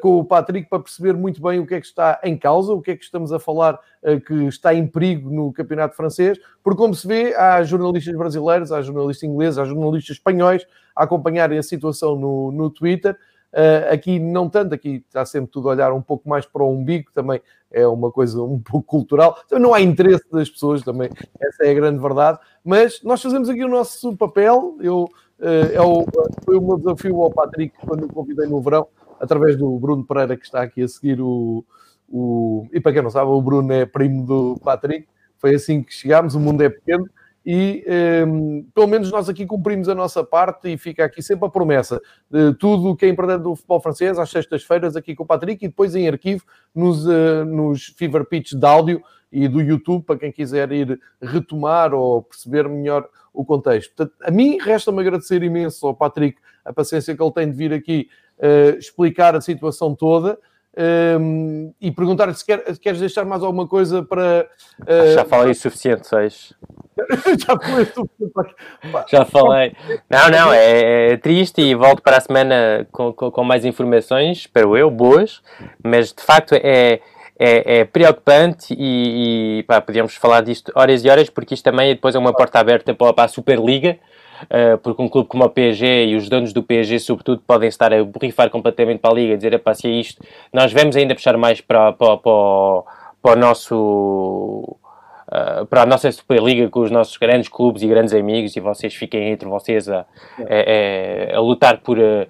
com o Patrick para perceber muito bem o que é que está em causa, o que é que estamos a falar uh, que está em perigo no campeonato francês, porque como se vê, há jornalistas brasileiros, há jornalistas ingleses, há jornalistas espanhóis a acompanharem a situação no, no Twitter. Uh, aqui não tanto, aqui está sempre tudo a olhar um pouco mais para o umbigo, também é uma coisa um *laughs* pouco cultural, então, não há interesse das pessoas também, essa é a grande verdade, mas nós fazemos aqui o nosso papel, eu, uh, é o, foi o meu desafio ao Patrick quando o convidei no verão, através do Bruno Pereira, que está aqui a seguir o, o. E para quem não sabe, o Bruno é primo do Patrick. Foi assim que chegámos. O mundo é pequeno e um, pelo menos nós aqui cumprimos a nossa parte e fica aqui sempre a promessa de tudo o que é importante do futebol francês às sextas-feiras aqui com o Patrick e depois em arquivo nos, uh, nos Fever Pitch de áudio e do YouTube para quem quiser ir retomar ou perceber melhor o contexto. Portanto, a mim resta-me agradecer imenso ao Patrick a paciência que ele tem de vir aqui uh, explicar a situação toda. Um, e perguntar se, quer, queres deixar mais alguma coisa para.
Uh... Já falei o suficiente, seis. *laughs*
Já falei o suficiente.
Já falei. Não, não, é, é, triste e volto para a semana com, com, com, mais informações, espero eu, boas, mas de facto é. É, é preocupante e, e pá, podíamos falar disto horas e horas, porque isto também depois é uma porta aberta para, para a Superliga, uh, porque um clube como o PSG e os donos do PSG, sobretudo, podem estar a borrifar completamente para a Liga, dizer, pá, se é isto, nós vamos ainda puxar mais para, para, para, para o nosso... Uh, para a nossa Superliga com os nossos grandes clubes e grandes amigos e vocês fiquem entre vocês a, a, a, a lutar por, uh,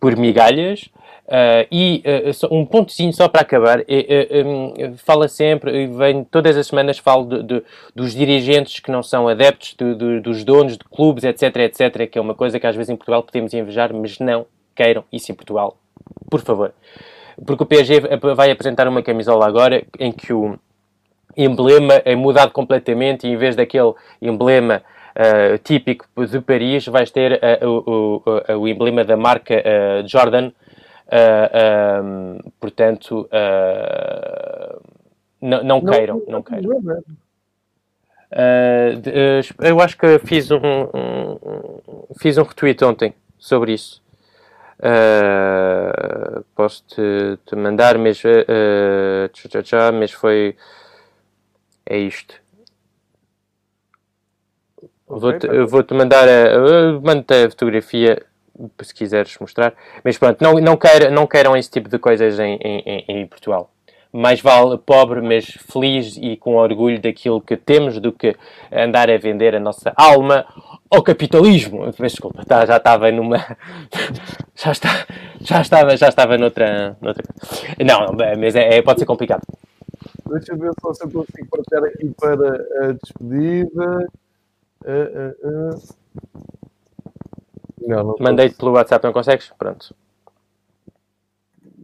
por migalhas. Uh, e uh, um pontozinho só para acabar, uh, um, fala sempre, vem todas as semanas falo de, de, dos dirigentes que não são adeptos, de, dos donos de clubes, etc, etc, que é uma coisa que às vezes em Portugal podemos invejar, mas não queiram isso em Portugal, por favor. Porque o PSG vai apresentar uma camisola agora em que o emblema é mudado completamente e em vez daquele emblema típico de Paris, vais ter o, o, o, emblema da marca Jordan, Uh, ah, um, portanto, uh, não, não, queiram, não, não queiram. Uh, de, eu acho que fiz um, um, fiz um retweet ontem sobre isso. posso te, te, mandar, mas, tchá, tchá, mas foi. É isto. Vou-te vou -te mandar a, mando a fotografia se quiseres mostrar. Mas pronto, não, não, queira, não queiram esse tipo de coisas em, em, em Portugal. Mais vale pobre, mas feliz e com orgulho daquilo que temos do que andar a vender a nossa alma ao capitalismo. Mas, desculpa, tá, já estava numa. *laughs* já, está, já estava, já estava noutra. noutra... Não, mas é, é, pode ser complicado.
Deixa eu ver se eu consigo partilhar aqui para a despedida. Uh, uh, uh.
Não, não Mandei-te pelo WhatsApp, não consegues? Pronto.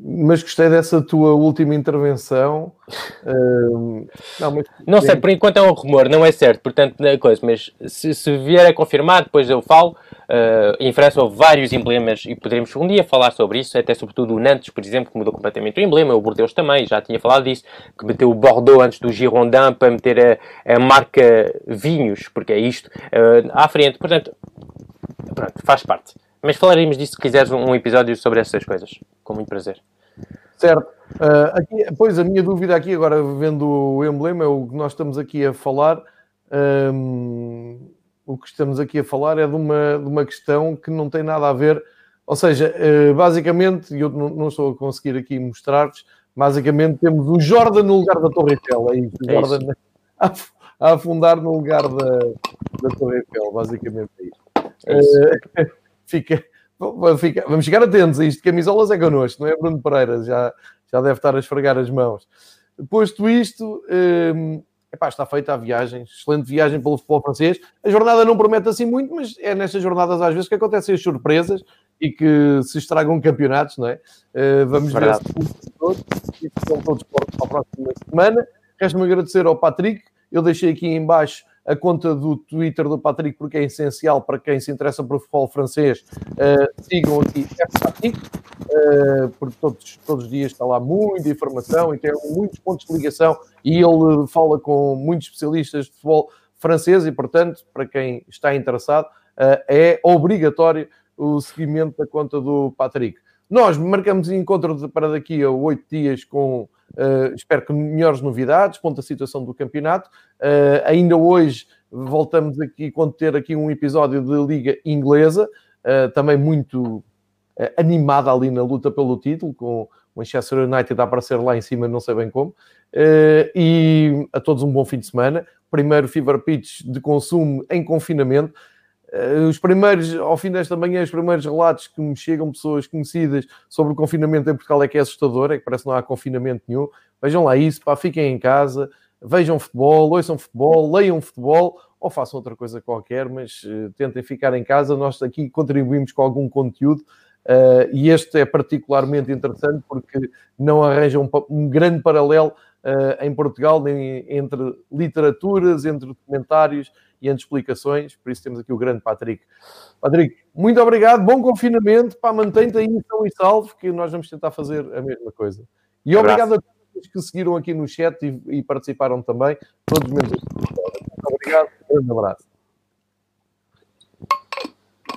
Mas gostei dessa tua última intervenção. *laughs* Uh,
não, mas... não sei, por enquanto é um rumor, não é certo, portanto, é coisa, mas se, se vier a confirmar, depois eu falo. Uh, em França houve vários emblemas e poderemos um dia falar sobre isso, até sobretudo o Nantes, por exemplo, que mudou completamente o emblema, o Bordeaux também, já tinha falado disso, que meteu o Bordeaux antes do Girondin para meter a, a marca vinhos, porque é isto, uh, à frente. Portanto, Pronto, faz parte. Mas falaremos disso se quiseres um episódio sobre essas coisas, com muito prazer.
Certo. Uh, aqui, pois a minha dúvida aqui, agora vendo o emblema, o que nós estamos aqui a falar, um, o que estamos aqui a falar é de uma, de uma questão que não tem nada a ver. Ou seja, uh, basicamente, e eu não, não, estou a conseguir aqui mostrar-vos, basicamente temos o Jordan no lugar da Torre Eiffel. É isso, é Jordan. *laughs* A, a, afundar no lugar da, da Torre Eiffel, basicamente é isso. Uh, *laughs* fica, fica, vamos ficar atentos a isto. Camisolas é connosco, não é Bruno Pereira? Já, já deve estar a esfregar as mãos. Posto isto, um, epá, está feita a viagem, excelente viagem pelo futebol francês. A jornada não promete assim muito, mas é nestas jornadas às vezes que acontecem as surpresas e que se estragam campeonatos, não é? Uh, vamos ver se todos e estão todos para a próxima semana. Resta-me agradecer ao Patrick. Eu deixei aqui em baixo a conta do Twitter do Patrick, porque é essencial para quem se interessa por futebol francês. Uh, sigam aqui Patrick, uh, porque todos, todos os dias está lá muita informação e tem muitos pontos de ligação. E ele fala com muitos especialistas de futebol francês, e portanto, para quem está interessado, uh, é obrigatório o seguimento da conta do Patrick. Nós marcamos encontro para daqui a oito dias com Uh, espero que melhores novidades, ponto a situação do campeonato. Uh, ainda hoje voltamos aqui, quando ter aqui um episódio de Liga Inglesa, uh, também muito animada ali na luta pelo título, com o Manchester United a aparecer lá em cima, não sei bem como. e a todos um bom fim de semana. Primeiro Fever Pitch de consumo em confinamento. Eh, os primeiros, ao fim desta manhã, os primeiros relatos que me chegam pessoas conhecidas sobre o confinamento em Portugal é que é assustador, é que parece que não há confinamento nenhum. Vejam lá isso, pá, fiquem em casa, vejam futebol, ouçam futebol, leiam futebol ou façam outra coisa qualquer, mas uh, tentem ficar em casa. Nós aqui contribuímos com algum conteúdo uh, e este é particularmente interessante porque não arranja um, um grande paralelo uh, em Portugal nem entre literaturas, entre documentários e entre explicações. Por isso temos aqui o grande Patrick. Patrick, muito obrigado, bom confinamento, pá, mantém-te aí são e salvo, que nós vamos tentar fazer a mesma coisa. E obrigado a todos que seguiram aqui no chat e, e participaram também, todos menos. Muito obrigado, um grande abraço.